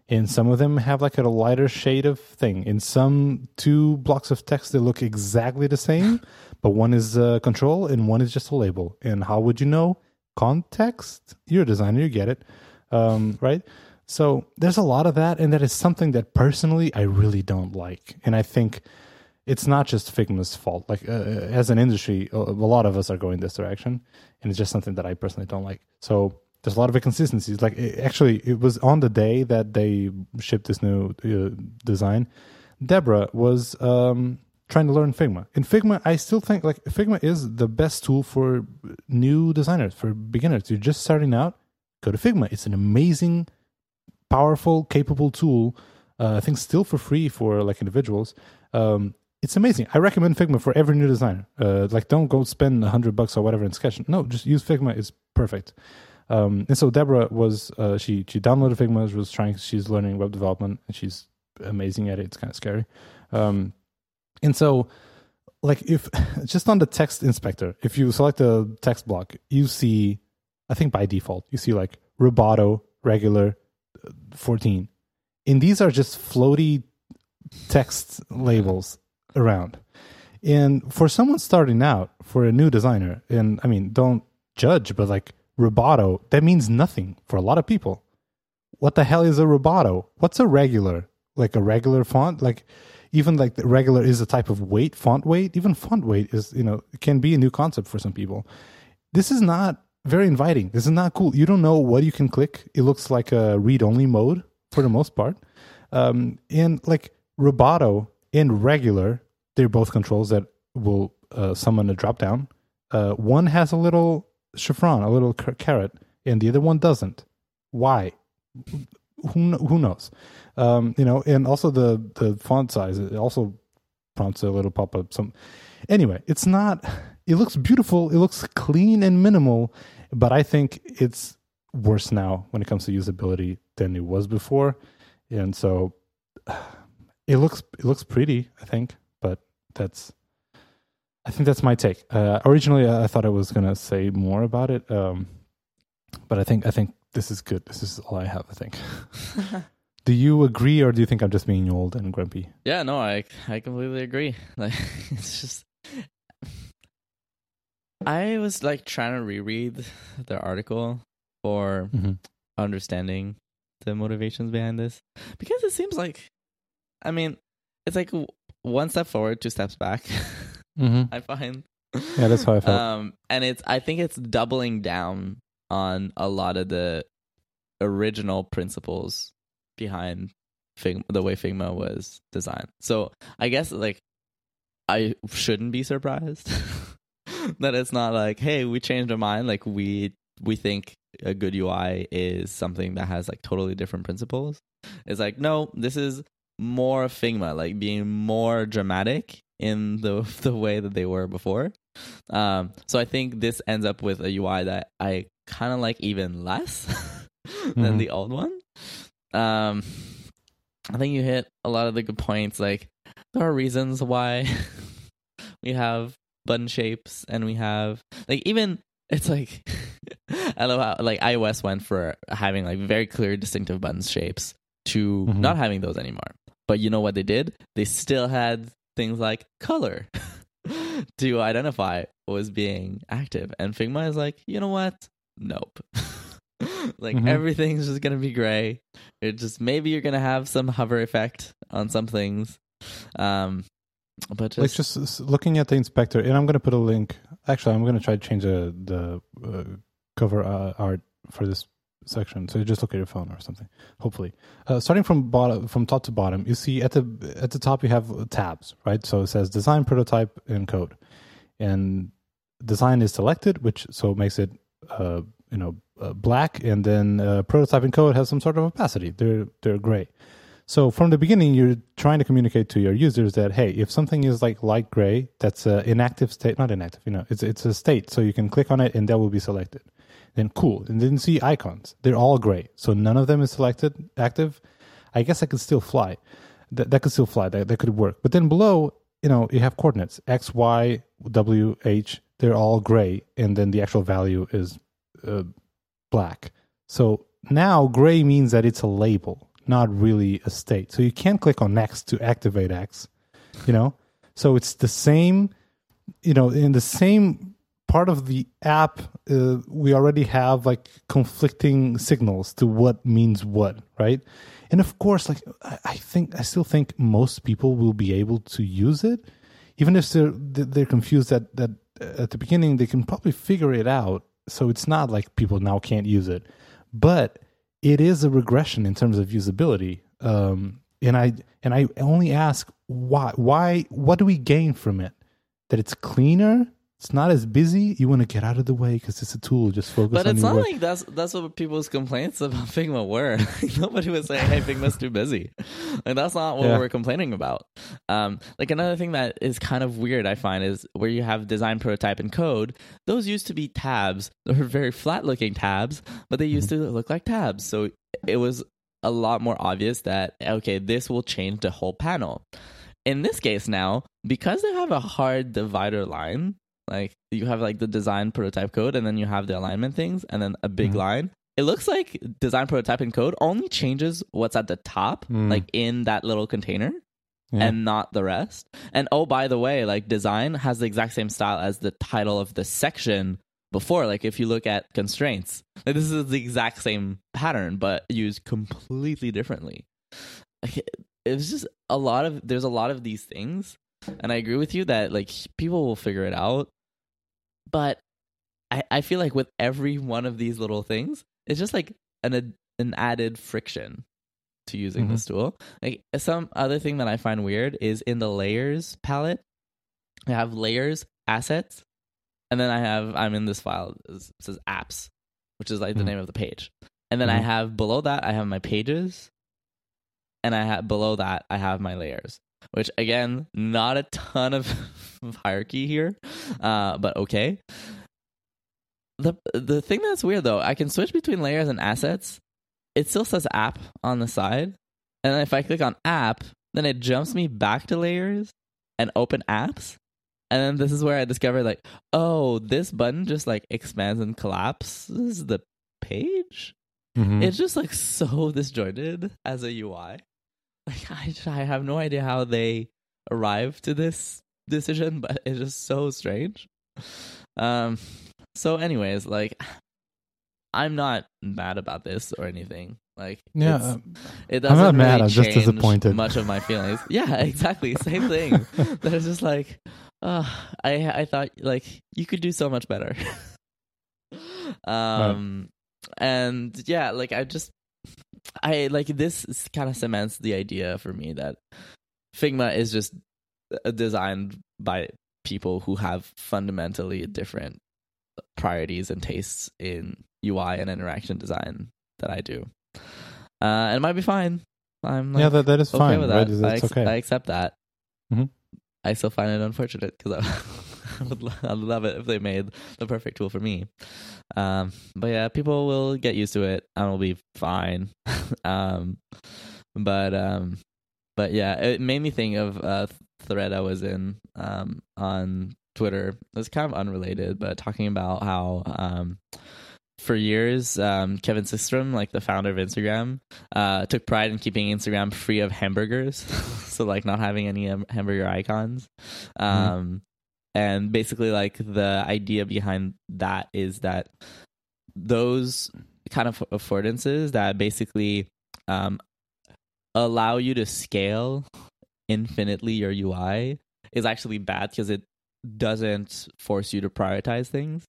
And some of them have like a lighter shade of thing. In some two blocks of text, they look exactly the same, but one is a control and one is just a label. And how would you know? Context. You're a designer, you get it, um, right? So there's a lot of that, and that is something that personally I really don't like. And I think it's not just Figma's fault. Like uh, as an industry, a lot of us are going this direction, and it's just something that I personally don't like. So there's a lot of inconsistencies. Like it, actually, it was on the day that they shipped this new uh, design. Deborah was um, trying to learn Figma. In Figma, I still think like Figma is the best tool for new designers, for beginners. You're just starting out, go to Figma. It's an amazing powerful, capable tool. Uh, I think still for free for like individuals. Um, it's amazing. I recommend Figma for every new designer. Uh, like, don't go spend a hundred bucks or whatever in Sketch. No, just use Figma. It's perfect. Um, and so Deborah was uh, she she downloaded Figma. She was trying. She's learning web development, and she's amazing at it. It's kind of scary. Um, and so, like, if just on the text inspector, if you select a text block, you see, I think by default, you see like Roboto, regular, 14. And these are just floaty text labels around. And for someone starting out, for a new designer, and I mean, don't judge, but like Roboto, that means nothing for a lot of people. What the hell is a Roboto? What's a regular? Like a regular font? Like even like the regular is a type of weight, font weight. Even font weight is, you know, can be a new concept for some people. This is not very inviting. This is not cool. You don't know what you can click. It looks like a read only mode for the most part. Um, and like Roboto and regular, they're both controls that will uh, summon a drop down. Uh, one has a little chevron, a little caret, and the other one doesn't. Why? Who who knows? Um, you know, and also the the font size it also prompts a little pop up. Some anyway, it's not. It looks beautiful. It looks clean and minimal, but I think it's worse now when it comes to usability than it was before, and so it looks it looks pretty. I think, but that's I think that's my take. Uh, originally, I thought I was gonna say more about it, um, but I think I think this is good. This is all I have. I think. do you agree, or do you think I'm just being old and grumpy? Yeah, no, I I completely agree. Like it's just I was like trying to reread the article for mm-hmm. understanding the motivations behind this because it seems like, I mean, it's like one step forward, two steps back. Mm-hmm. I find. Yeah, that's how I felt. Um, and it's I think it's doubling down on a lot of the original principles behind Figma, the way Figma was designed. So I guess like I shouldn't be surprised that it's not like, hey, we changed our mind. Like we we think a good UI is something that has like totally different principles. It's like, no, this is more Figma, like being more dramatic in the the way that they were before. Um, so I think this ends up with a UI that I kind of like even less than mm-hmm. the old one. Um, I think you hit a lot of the good points. Like there are reasons why we have button shapes and we have like even it's like I love how like iOS went for having like very clear distinctive button shapes to mm-hmm. not having those anymore. But you know what they did? They still had things like color to identify what was being active. And Figma is like, you know what? Nope. like mm-hmm. everything's just gonna be gray. It just maybe you're gonna have some hover effect on some things. Um but just, like just looking at the inspector, and I'm going to put a link. Actually, I'm going to try to change the the uh, cover uh, art for this section. So you just look at your phone or something. Hopefully, uh, starting from bottom, from top to bottom, you see at the at the top you have tabs, right? So it says design, prototype, and code, and design is selected, which so makes it uh, you know uh, black, and then uh, prototype and code has some sort of opacity. They're they're gray. So from the beginning, you're trying to communicate to your users that hey, if something is like light gray, that's an inactive state, not inactive, you know, it's it's a state. So you can click on it and that will be selected. Then cool. And then see icons. They're all gray. So none of them is selected active. I guess I could still fly. That that could still fly. That that could work. But then below, you know, you have coordinates x, y, w, h. They're all gray, and then the actual value is uh, black. So now gray means that it's a label, not really a state. So you can't click on next to activate X, you know? So it's the same, you know, in the same part of the app, uh, we already have like conflicting signals to what means what, right? And of course, like I, think, I still think most people will be able to use it, even if they're they're confused at that at the beginning. They can probably figure it out. So it's not like people now can't use it, but it is a regression in terms of usability. Um, and I and I only ask why why what do we gain from it? That it's cleaner, it's not as busy. You want to get out of the way because it's a tool. Just focus. But on it's not work. like that's that's what people's complaints about Figma were. Nobody was saying, "Hey, Figma's too busy." Like that's not what Yeah. we're complaining about. Um, like another thing that is kind of weird, I find, is where you have design, prototype, and code. Those used to be tabs. They were very flat-looking tabs, but they used to look like tabs. So it was a lot more obvious that okay, this will change the whole panel. In this case, now because they have a hard divider line, like you have like the design prototype code and then you have the alignment things and then a big Mhm. line it looks like design prototype and code only changes what's at the top Mm. like in that little container Yeah. and not the rest and oh by the way like design has the exact same style as the title of the section before like if you look at constraints like this is the exact same pattern but used completely differently like, it- it's just a lot of there's a lot of these things and i agree with you that like people will figure it out but i i feel like with every one of these little things it's just like an an added friction to using Mhm. this tool like some other thing that i find weird is in the layers palette i have layers assets and then i have i'm in this file it says apps which is like the Mhm. name of the page and then i Mhm. have below that i have my pages and I have below that I have my layers, which again, not a ton of, hierarchy here, uh, but okay. the The thing that's weird though, I can switch between layers and assets. It still says app on the side, and if I click on app, then it jumps me back to layers and open apps. And then this is where I discovered like, oh, this button just like expands and collapses the page Mhm. it's just like so disjointed as a UI. Like I have no idea how they arrived to this decision, but it's just so strange. Um. So, anyways, like I'm not mad about this or anything. Like, yeah. um, it I'm doesn't not mad, really I'm just disappointed. Much of my feelings. Yeah, exactly. Same thing. They're just like, uh, I I thought like you could do so much better. um, and yeah, like I just I like this kind of cements the idea for me that Figma is just uh, designed by people who have fundamentally different priorities and tastes in UI and interaction design that I do. Uh, and it might be fine. I'm like, yeah, that, that is okay fine. with right? that. It's I, ex- okay. I accept that. Mhm. I still find it unfortunate because I, would lo- I'd love it if they made the perfect tool for me. Um, but yeah, people will get used to it and will be fine. um, but um, but yeah, it made me think of a thread I was in um, on Twitter. It's kind of unrelated, but talking about how um, for years, um, Kevin Systrom, like the founder of Instagram, uh, took pride in keeping Instagram free of hamburgers. so like not having any ham- hamburger icons. Um, and basically like the idea behind that is that those kind of affordances that basically um, allow you to scale infinitely your UI is actually bad because it doesn't force you to prioritize things.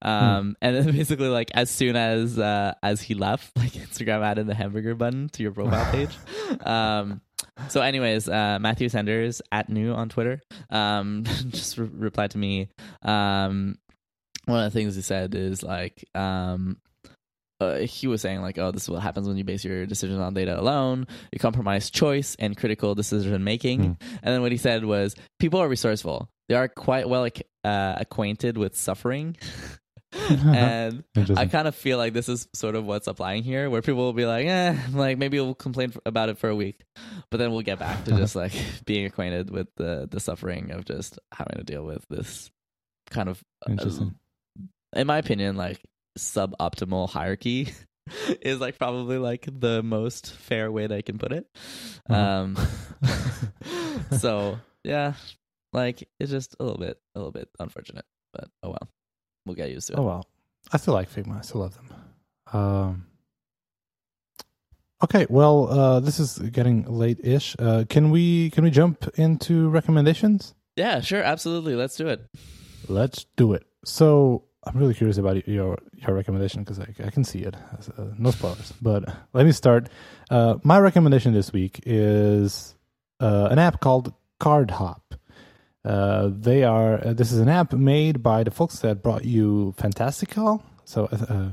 Um, and then basically like as soon as uh, as he left, like Instagram added the hamburger button to your profile page. um, so anyways, uh, Matthew Sanders at new on Twitter um, just re- replied to me. Um, one of the things he said is like um, uh, he was saying like, "Oh, this is what happens when you base your decisions on data alone. You compromise choice and critical decision making." Hmm. And then what he said was, "People are resourceful. They are quite well uh, acquainted with suffering." and I kind of feel like this is sort of what's applying here, where people will be like, "Eh, like maybe we'll complain about it for a week, but then we'll get back to just like being acquainted with the the suffering of just having to deal with this kind of, uh, Interesting. in my opinion, like suboptimal hierarchy is like probably like the most fair way that I can put it. Uh-huh. Um, so yeah, like it's just a little bit, a little bit unfortunate, but oh well, we'll get used to it. Oh well, I still like Figma. I still love them. Um, okay, well, uh, this is getting late-ish. Uh, can we can we jump into recommendations? Yeah, sure, absolutely. Let's do it. Let's do it. So I'm really curious about your your recommendation because I, I can see it. Uh, no spoilers, but let me start. Uh, my recommendation this week is uh, an app called Cardhop. Uh, they are. Uh, this is an app made by the folks that brought you Fantastical. So, uh,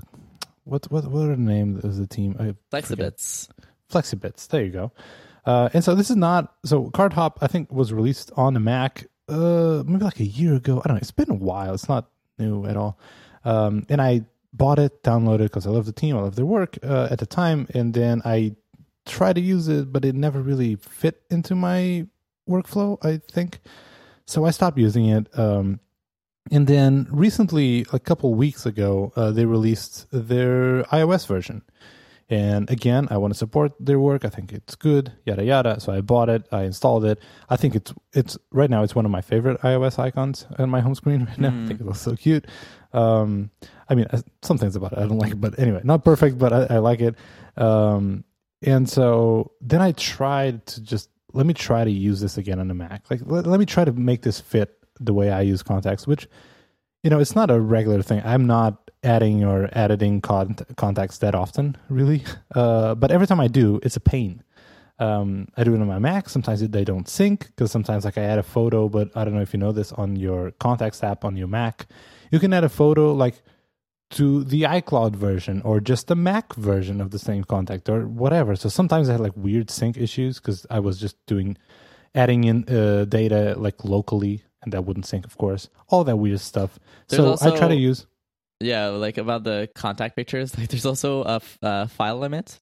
what what what are the name of the team? I forget. Flexibits. Flexibits. There you go. Uh, and so this is not so Cardhop. I think was released on the Mac, uh, maybe like a year ago. I don't know. It's been a while. It's not new at all. Um, and I bought it, downloaded because I love the team, I love their work uh, at the time, and then I tried to use it, but it never really fit into my workflow. I think so. I stopped using it. Um, and then recently, a couple weeks ago, uh, they released their iOS version. And again, I want to support their work. I think it's good, yada yada. So I bought it, I installed it. I think it's it's right now it's one of my favorite iOS icons on my home screen right now. I think it looks so cute. Um, I mean, uh, some things about it I don't like, but anyway, not perfect, but I, I like it. Um, and so then I tried to just let me try to use this again on the Mac. Like let, let me try to make this fit the way I use contacts, which you know it's not a regular thing. I'm not adding or editing con- contacts that often, really. Uh, but every time I do, it's a pain. Um, I do it on my Mac. Sometimes they don't sync because sometimes like I add a photo, but I don't know if you know this on your contacts app on your Mac. You can add a photo like to the iCloud version or just the Mac version of the same contact or whatever. So sometimes I had like weird sync issues because I was just doing adding in uh, data like locally and that wouldn't sync, of course. All that weird stuff. There's so I try to use. Yeah, like about the contact pictures. Like, there's also a f- uh, file limit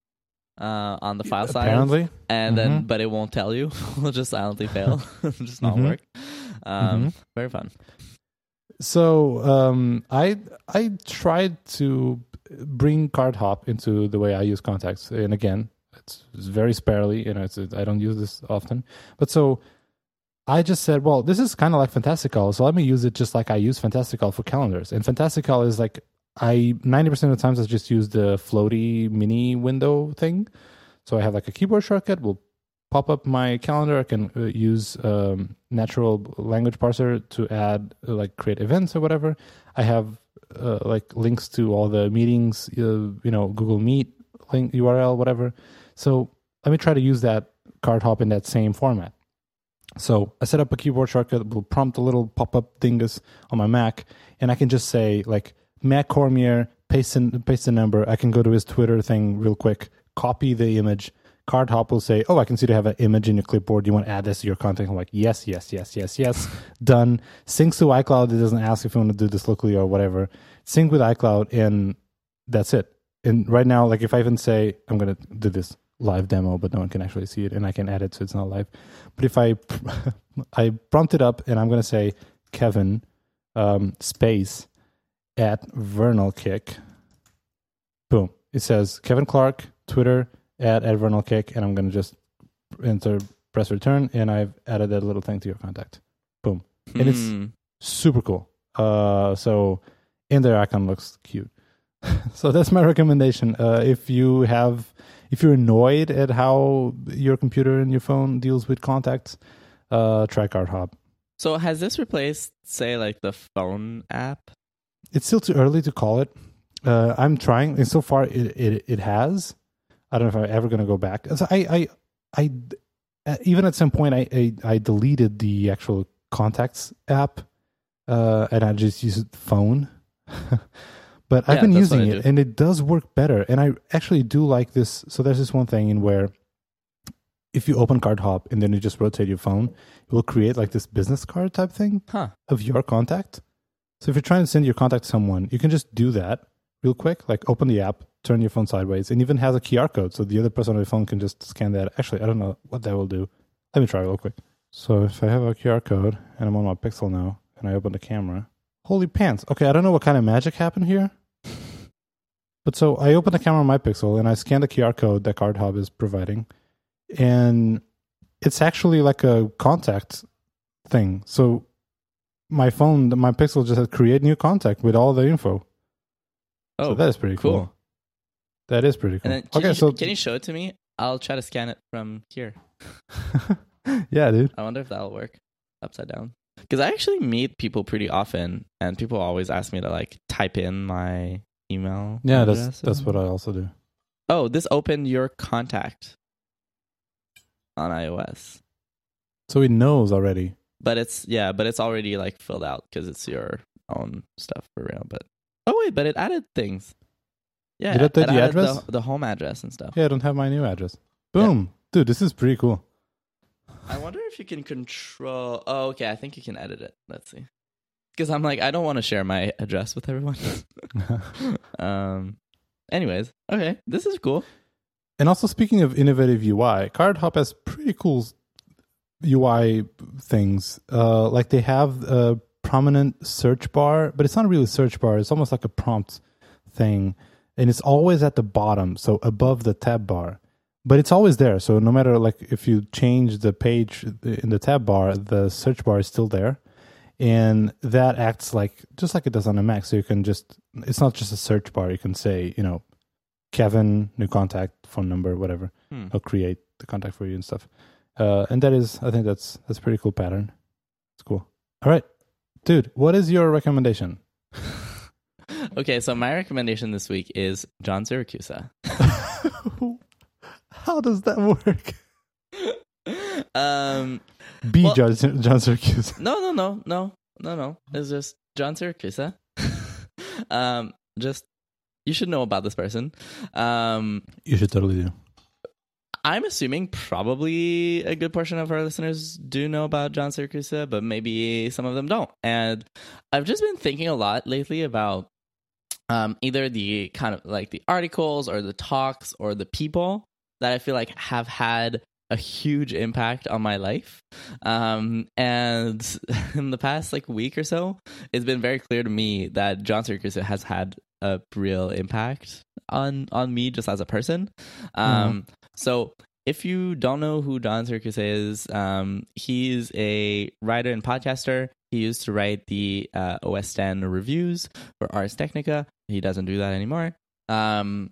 uh, on the file size, Apparently, and then Mhm. but it won't tell you. It'll just silently fail, just not Mhm. work. Um, Mhm. Very fun. So um, I I tried to bring Cardhop into the way I use contacts, and again, it's, it's very sparely. You know, it's I don't use this often, but so I just said, well, this is kind of like Fantastical, so let me use it just like I use Fantastical for calendars. And Fantastical is like I ninety percent of the times I just use the floaty mini window thing. So I have like a keyboard shortcut. Will pop up my calendar. I can uh, use um, natural language parser to add uh, like create events or whatever. I have uh, like links to all the meetings, uh, you know, Google Meet link URL, whatever. So let me try to use that Cardhop in that same format. So I set up a keyboard shortcut that will prompt a little pop up dingus on my Mac, and I can just say like Mac Cormier, paste in, paste the number. I can go to his Twitter thing real quick, copy the image. Cardhop will say, "Oh, I can see you have an image in your clipboard. Do you want to add this to your content?" I'm like, "Yes, yes, yes, yes, yes." Done. Syncs to iCloud. It doesn't ask if you want to do this locally or whatever. Sync with iCloud, and that's it. And right now, like if I even say I'm gonna do this live demo, but no one can actually see it, and I can add it so it's not live. But if I I prompt it up, and I'm gonna say Kevin um, space at Vernal Kick. Boom! It says Kevin Clark Twitter at at Vernal Kick, and I'm gonna just enter press return, and I've added that little thing to your contact. Boom. And it's- Hmm. Super cool. Uh, so and their icon looks cute. so that's my recommendation. Uh, if you have, if you're annoyed at how your computer and your phone deals with contacts, uh, try Cardhop. So has this replaced, say, like the phone app? It's still too early to call it. Uh, I'm trying, and so far it it, it has. I don't know if I'm ever going to go back. So I I I uh, even at some point I, I I deleted the actual contacts app, uh, and I just use phone. but I've been using it, and it does work better. And I actually do like this. So there's this one thing in where if you open Cardhop and then you just rotate your phone, it will create like this business card type thing Huh. of your contact. So if you're trying to send your contact to someone, you can just do that real quick. Like open the app, turn your phone sideways, and even has a QR code, so the other person on the phone can just scan that. Actually, I don't know what that will do. Let me try real quick. So if I have a QR code and I'm on my Pixel now, and I open the camera, holy pants! Okay, I don't know what kind of magic happened here. But so I open the camera on my Pixel and I scan the QR code that Cardhop is providing, and it's actually like a contact thing. So my phone, my Pixel just said create new contact with all the info. Oh, so that is pretty cool. cool. That is pretty cool. And then, can okay, you, so can you show it to me? I'll try to scan it from here. yeah, dude. I wonder if that'll work upside down. Because I actually meet people pretty often, and people always ask me to like type in my email. Yeah, that's that's what I also do. Oh, this opened your contact on iOS, So it knows already. but it's yeah, but it's already like filled out because it's your own stuff for real. But oh wait, but it added things. Yeah, Did it update the address? the, the home address and stuff. Yeah, I don't have my new address. Boom, dude, this is pretty cool. I wonder if you can control. Oh, okay. I think you can edit it. Let's see. Because I'm like, I don't want to share my address with everyone. um. Anyways, okay, this is cool. And also, speaking of innovative UI, Cardhop has pretty cool UI things. Uh, like they have a prominent search bar, but it's not really a search bar. It's almost like a prompt thing, and it's always at the bottom, so above the tab bar. But it's always there. So no matter like if you change the page in the tab bar, the search bar is still there, and that acts like just like it does on a Mac. So you can just it's not just a search bar. You can say you know Kevin, new contact, phone number, whatever. Hmm. It'll create the contact for you and stuff. Uh, and that is, I think that's that's a pretty cool pattern. It's cool. All right, dude, what is your recommendation? okay, so my recommendation this week is John Siracusa. How does that work? Um. B. Well- John, John Syracuse. No, no, no, no, no, no. It's just John Siracusa. um. Just you should know about this person. Um. You should totally do. I'm assuming probably a good portion of our listeners do know about John Siracusa, but maybe some of them don't. And I've just been thinking a lot lately about um, either the kind of like the articles or the talks or the people that I feel like have had a huge impact on my life. Um, and in the past like week or so, it's been very clear to me that John Siracusa has had a real impact on on me just as a person. Um, so if you don't know who John Siracusa is, um, he's a writer and podcaster. He used to write the uh, OS 10 reviews for Ars Technica. He doesn't do that anymore. Um,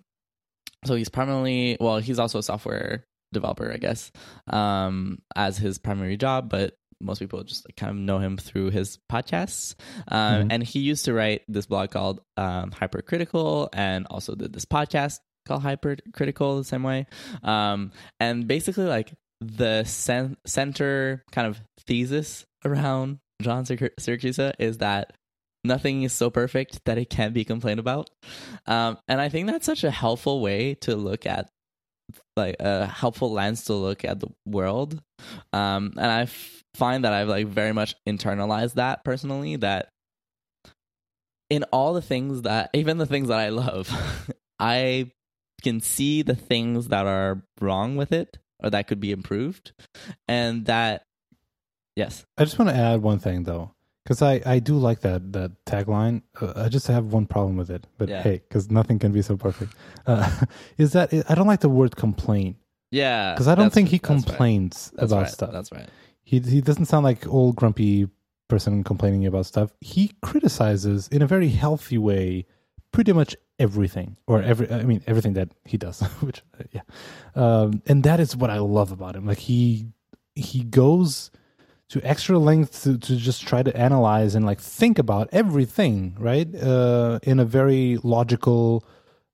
so he's primarily, well, he's also a software developer, I guess, um, as his primary job, but most people just like, kind of know him through his podcasts. Um, Mhm. And he used to write this blog called um, Hypercritical and also did this podcast called Hypercritical the same way. Um, and basically, like the cen- center kind of thesis around John Syr- Syracuse is that nothing is so perfect that it can't be complained about. Um, and I think that's such a helpful way to look at like a helpful lens to look at the world. Um, and I f- find that I've like very much internalized that personally that in all the things that even the things that I love, I can see the things that are wrong with it or that could be improved. And that yes. I just want to add one thing though, because I, I do like that that tagline. Uh, I just have one problem with it, but Yeah. hey, because nothing can be so perfect. Uh, is that I don't like the word complain Yeah. because I don't that's- think he that's right. complains That's about right. stuff. That's right. He he doesn't sound like old grumpy person complaining about stuff. He criticizes in a very healthy way pretty much everything or every I mean everything that he does, which uh, yeah. Um and that is what I love about him. Like he he goes to extra lengths to, to just try to analyze and like think about everything, right? Uh in a very logical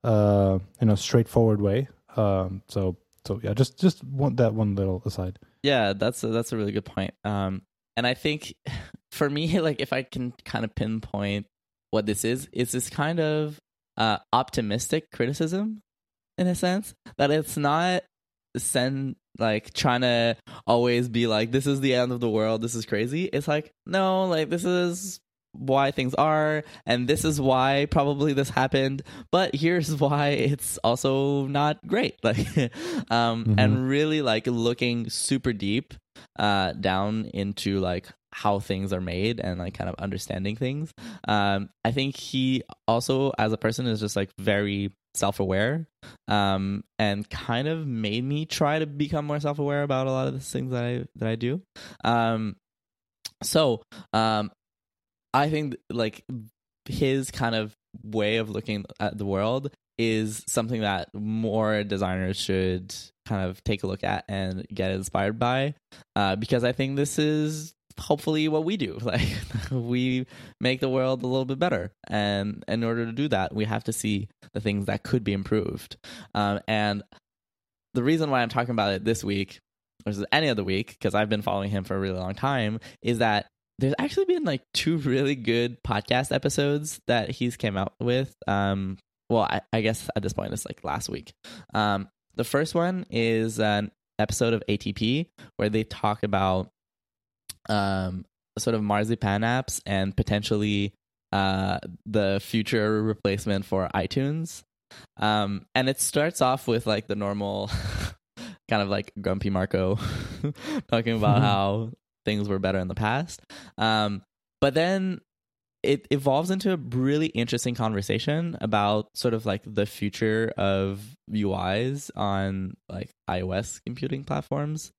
uh you know straightforward way. Um so so yeah, just just want that one little aside. Yeah, that's a, that's a really good point. Um, and I think for me, like if I can kind of pinpoint what this is, is this kind of uh, optimistic criticism, in a sense that it's not send like trying to always be like this is the end of the world, this is crazy. It's like no, like this is why things are and this is why probably this happened but here's why it's also not great like um Mhm. and really like looking super deep uh down into like how things are made and like kind of understanding things um i think he also as a person is just like very self-aware um and kind of made me try to become more self-aware about a lot of the things that i that i do. Um so um i think like his kind of way of looking at the world is something that more designers should kind of take a look at and get inspired by uh, because i think this is hopefully what we do. Like we make the world a little bit better. And in order to do that we have to see the things that could be improved. Um, and the reason why i'm talking about it this week versus any other week because i've been following him for a really long time is that there's actually been like two really good podcast episodes that he's came out with. Um well i, I guess at this point it's like last week. Um the first one is an episode of atp where they talk about um sort of marzipan apps and potentially uh the future replacement for itunes um and it starts off with like the normal kind of like grumpy marco talking about Mhm. how things were better in the past um but then it evolves into a really interesting conversation about sort of like the future of UIs on like iOS computing platforms.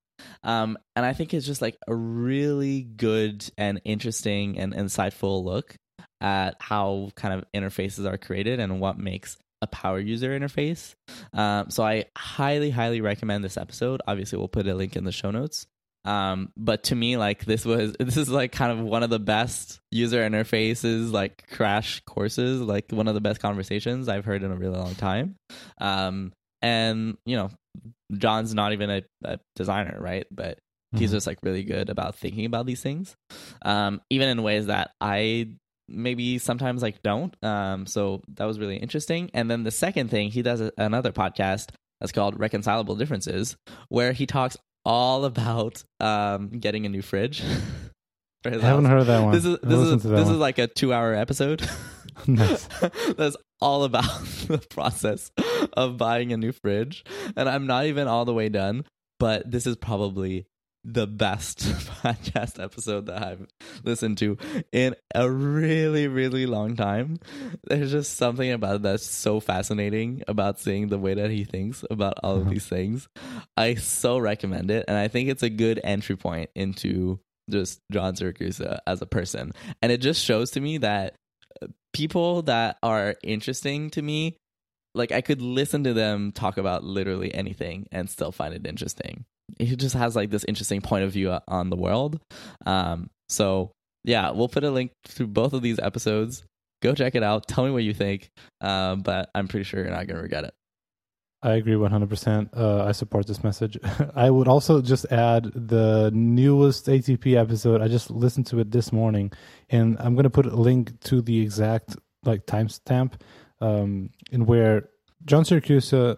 Um, and I think it's just like a really good and interesting and insightful look at how kind of interfaces are created and what makes a power user interface. Um, so I highly, highly recommend this episode. Obviously, we'll put a link in the show notes. Um, but to me, like this was this is like kind of one of the best user interfaces, like crash courses, like one of the best conversations I've heard in a really long time. Um, and you know, John's not even a, a designer, right? But he's Mhm. just like really good about thinking about these things, um, even in ways that I maybe sometimes like don't. Um, so that was really interesting. And then the second thing, he does a, another podcast that's called Reconcilable Differences, where he talks all about um, getting a new fridge. I haven't house. heard that one. This is this is this one. is like a two-hour episode. Nice. That's all about the process of buying a new fridge, and I'm not even all the way done. But this is probably the best podcast episode that I've listened to in a really, really long time. There's just something about it that's so fascinating about seeing the way that he thinks about all of Uh-huh. these things. I so recommend it, and I think it's a good entry point into just John Siracusa as a person. And it just shows to me that uh, people that are interesting to me, like I could listen to them talk about literally anything and still find it interesting. He just has like this interesting point of view on the world. Um, so yeah, we'll put a link to both of these episodes. Go check it out. Tell me what you think. Um, but I'm pretty sure you're not gonna regret it. I agree 100%. Uh, I support this message. I would also just add the newest ATP episode. I just listened to it this morning, and I'm going to put a link to the exact like timestamp um, in where John Siracusa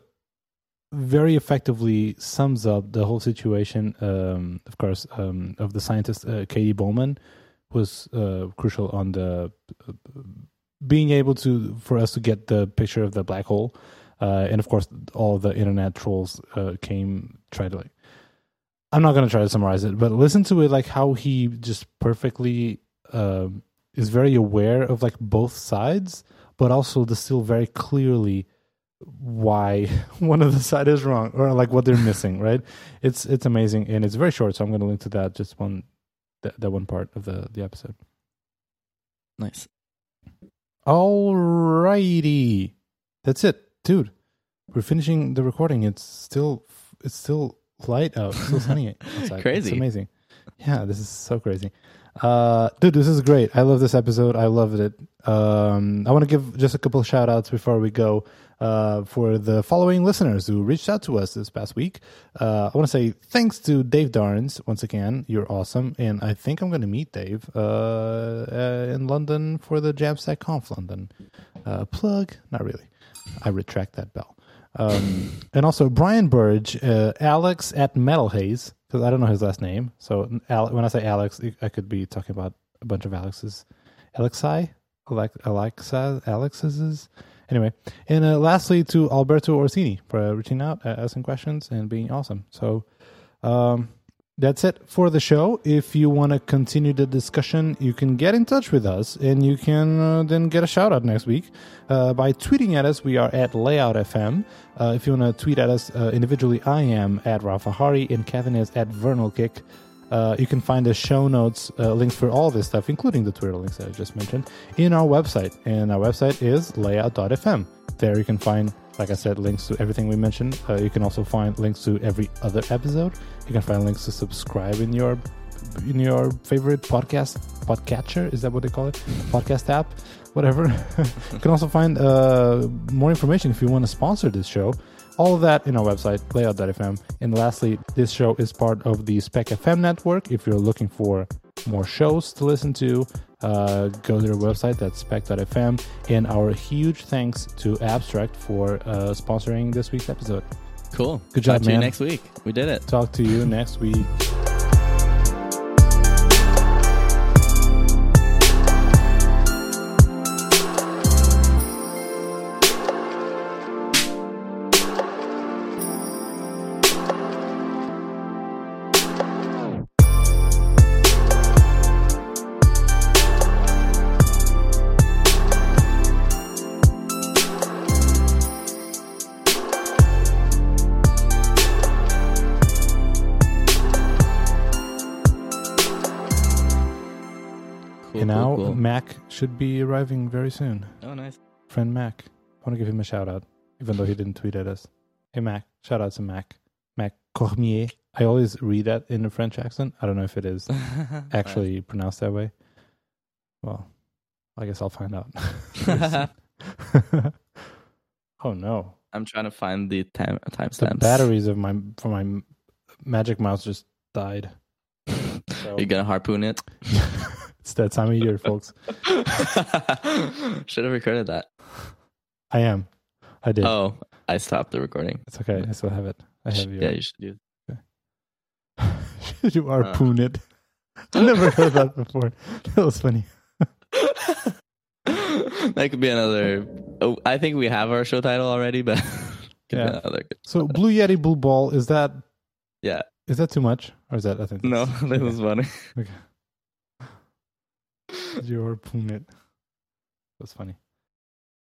very effectively sums up the whole situation. Um, of course, um, of the scientist uh, Katie Bouman was uh, crucial on the uh, being able to for us to get the picture of the black hole uh, and of course all the internet trolls uh, came try to like i'm not going to try to summarize it but listen to it like how he just perfectly um, is very aware of like both sides but also distill very clearly why one of the side is wrong or like what they're missing right? It's it's amazing and it's very short so i'm going to link to that just one that, that one part of the the episode. Nice. all righty. That's it, dude. We're finishing the recording. It's still it's still light out, it's still sunny outside. Crazy. It's amazing. Yeah, this is so crazy. Uh, dude, this is great. I love this episode. I loved it. Um, I want to give just a couple of shout outs before we go. Uh, for the following listeners who reached out to us this past week, uh, I want to say thanks to Dave Darns once again. You're awesome, and I think I'm going to meet Dave uh, uh, in London for the Jamstack Conf London. Uh, plug? Not really. I retract that bell. Um, and also Brian Burge, uh, Alex at Metal Haze, because I don't know his last name. So when I say Alex, I could be talking about a bunch of Alexes. Alexi? Alex, Alexa, Alexis's. Anyway, and uh, lastly to Alberto Orsini for reaching out, uh, asking questions, and being awesome. So um, that's it for the show. If you want to continue the discussion, you can get in touch with us, and you can uh, then get a shout out next week uh, by tweeting at us. We are at Layout FM. Uh, if you want to tweet at us uh, individually, I am at Rafa Hari, and Kevin is at Vernal Kick. Uh, you can find the show notes, uh, links for all this stuff, including the Twitter links that I just mentioned, in our website. And our website is layout.fm. There you can find, like I said, links to everything we mentioned. Uh, you can also find links to every other episode. You can find links to subscribe in your in your favorite podcast podcatcher. Is that what they call it? Podcast app, whatever. you can also find uh, more information if you want to sponsor this show. All of that in our website, layout.fm. And lastly, this show is part of the Spec FM network. If you're looking for more shows to listen to, uh, go to their website, that's spec.fm. And our huge thanks to Abstract for uh, sponsoring this week's episode. Cool. Good job, Talk to you man. next week. We did it. Talk to you next week. Should be arriving very soon. Oh, nice. Friend Mac. I want to give him a shout out, even though he didn't tweet at us. Hey Mac, shout out to Mac. Mac Cormier. I always read that in a French accent. I don't know if it is actually pronounced that way. Well, I guess I'll find out. oh no. I'm trying to find the time The batteries of my for my Magic Mouse just died. So- You're gonna harpoon it. It's that time of year, folks. Should have recorded that. I am. I did. Oh, I stopped the recording. It's okay. I still have it. I have you. Yeah, you should do. you harpoon it. I've never heard that before. That was funny. that could be another. Oh, I think we have our show title already, but Yeah. So Blue Yeti Blue Ball is that Yeah. is that too much or is that I think No, that was funny. okay. You harpoon it. That's funny.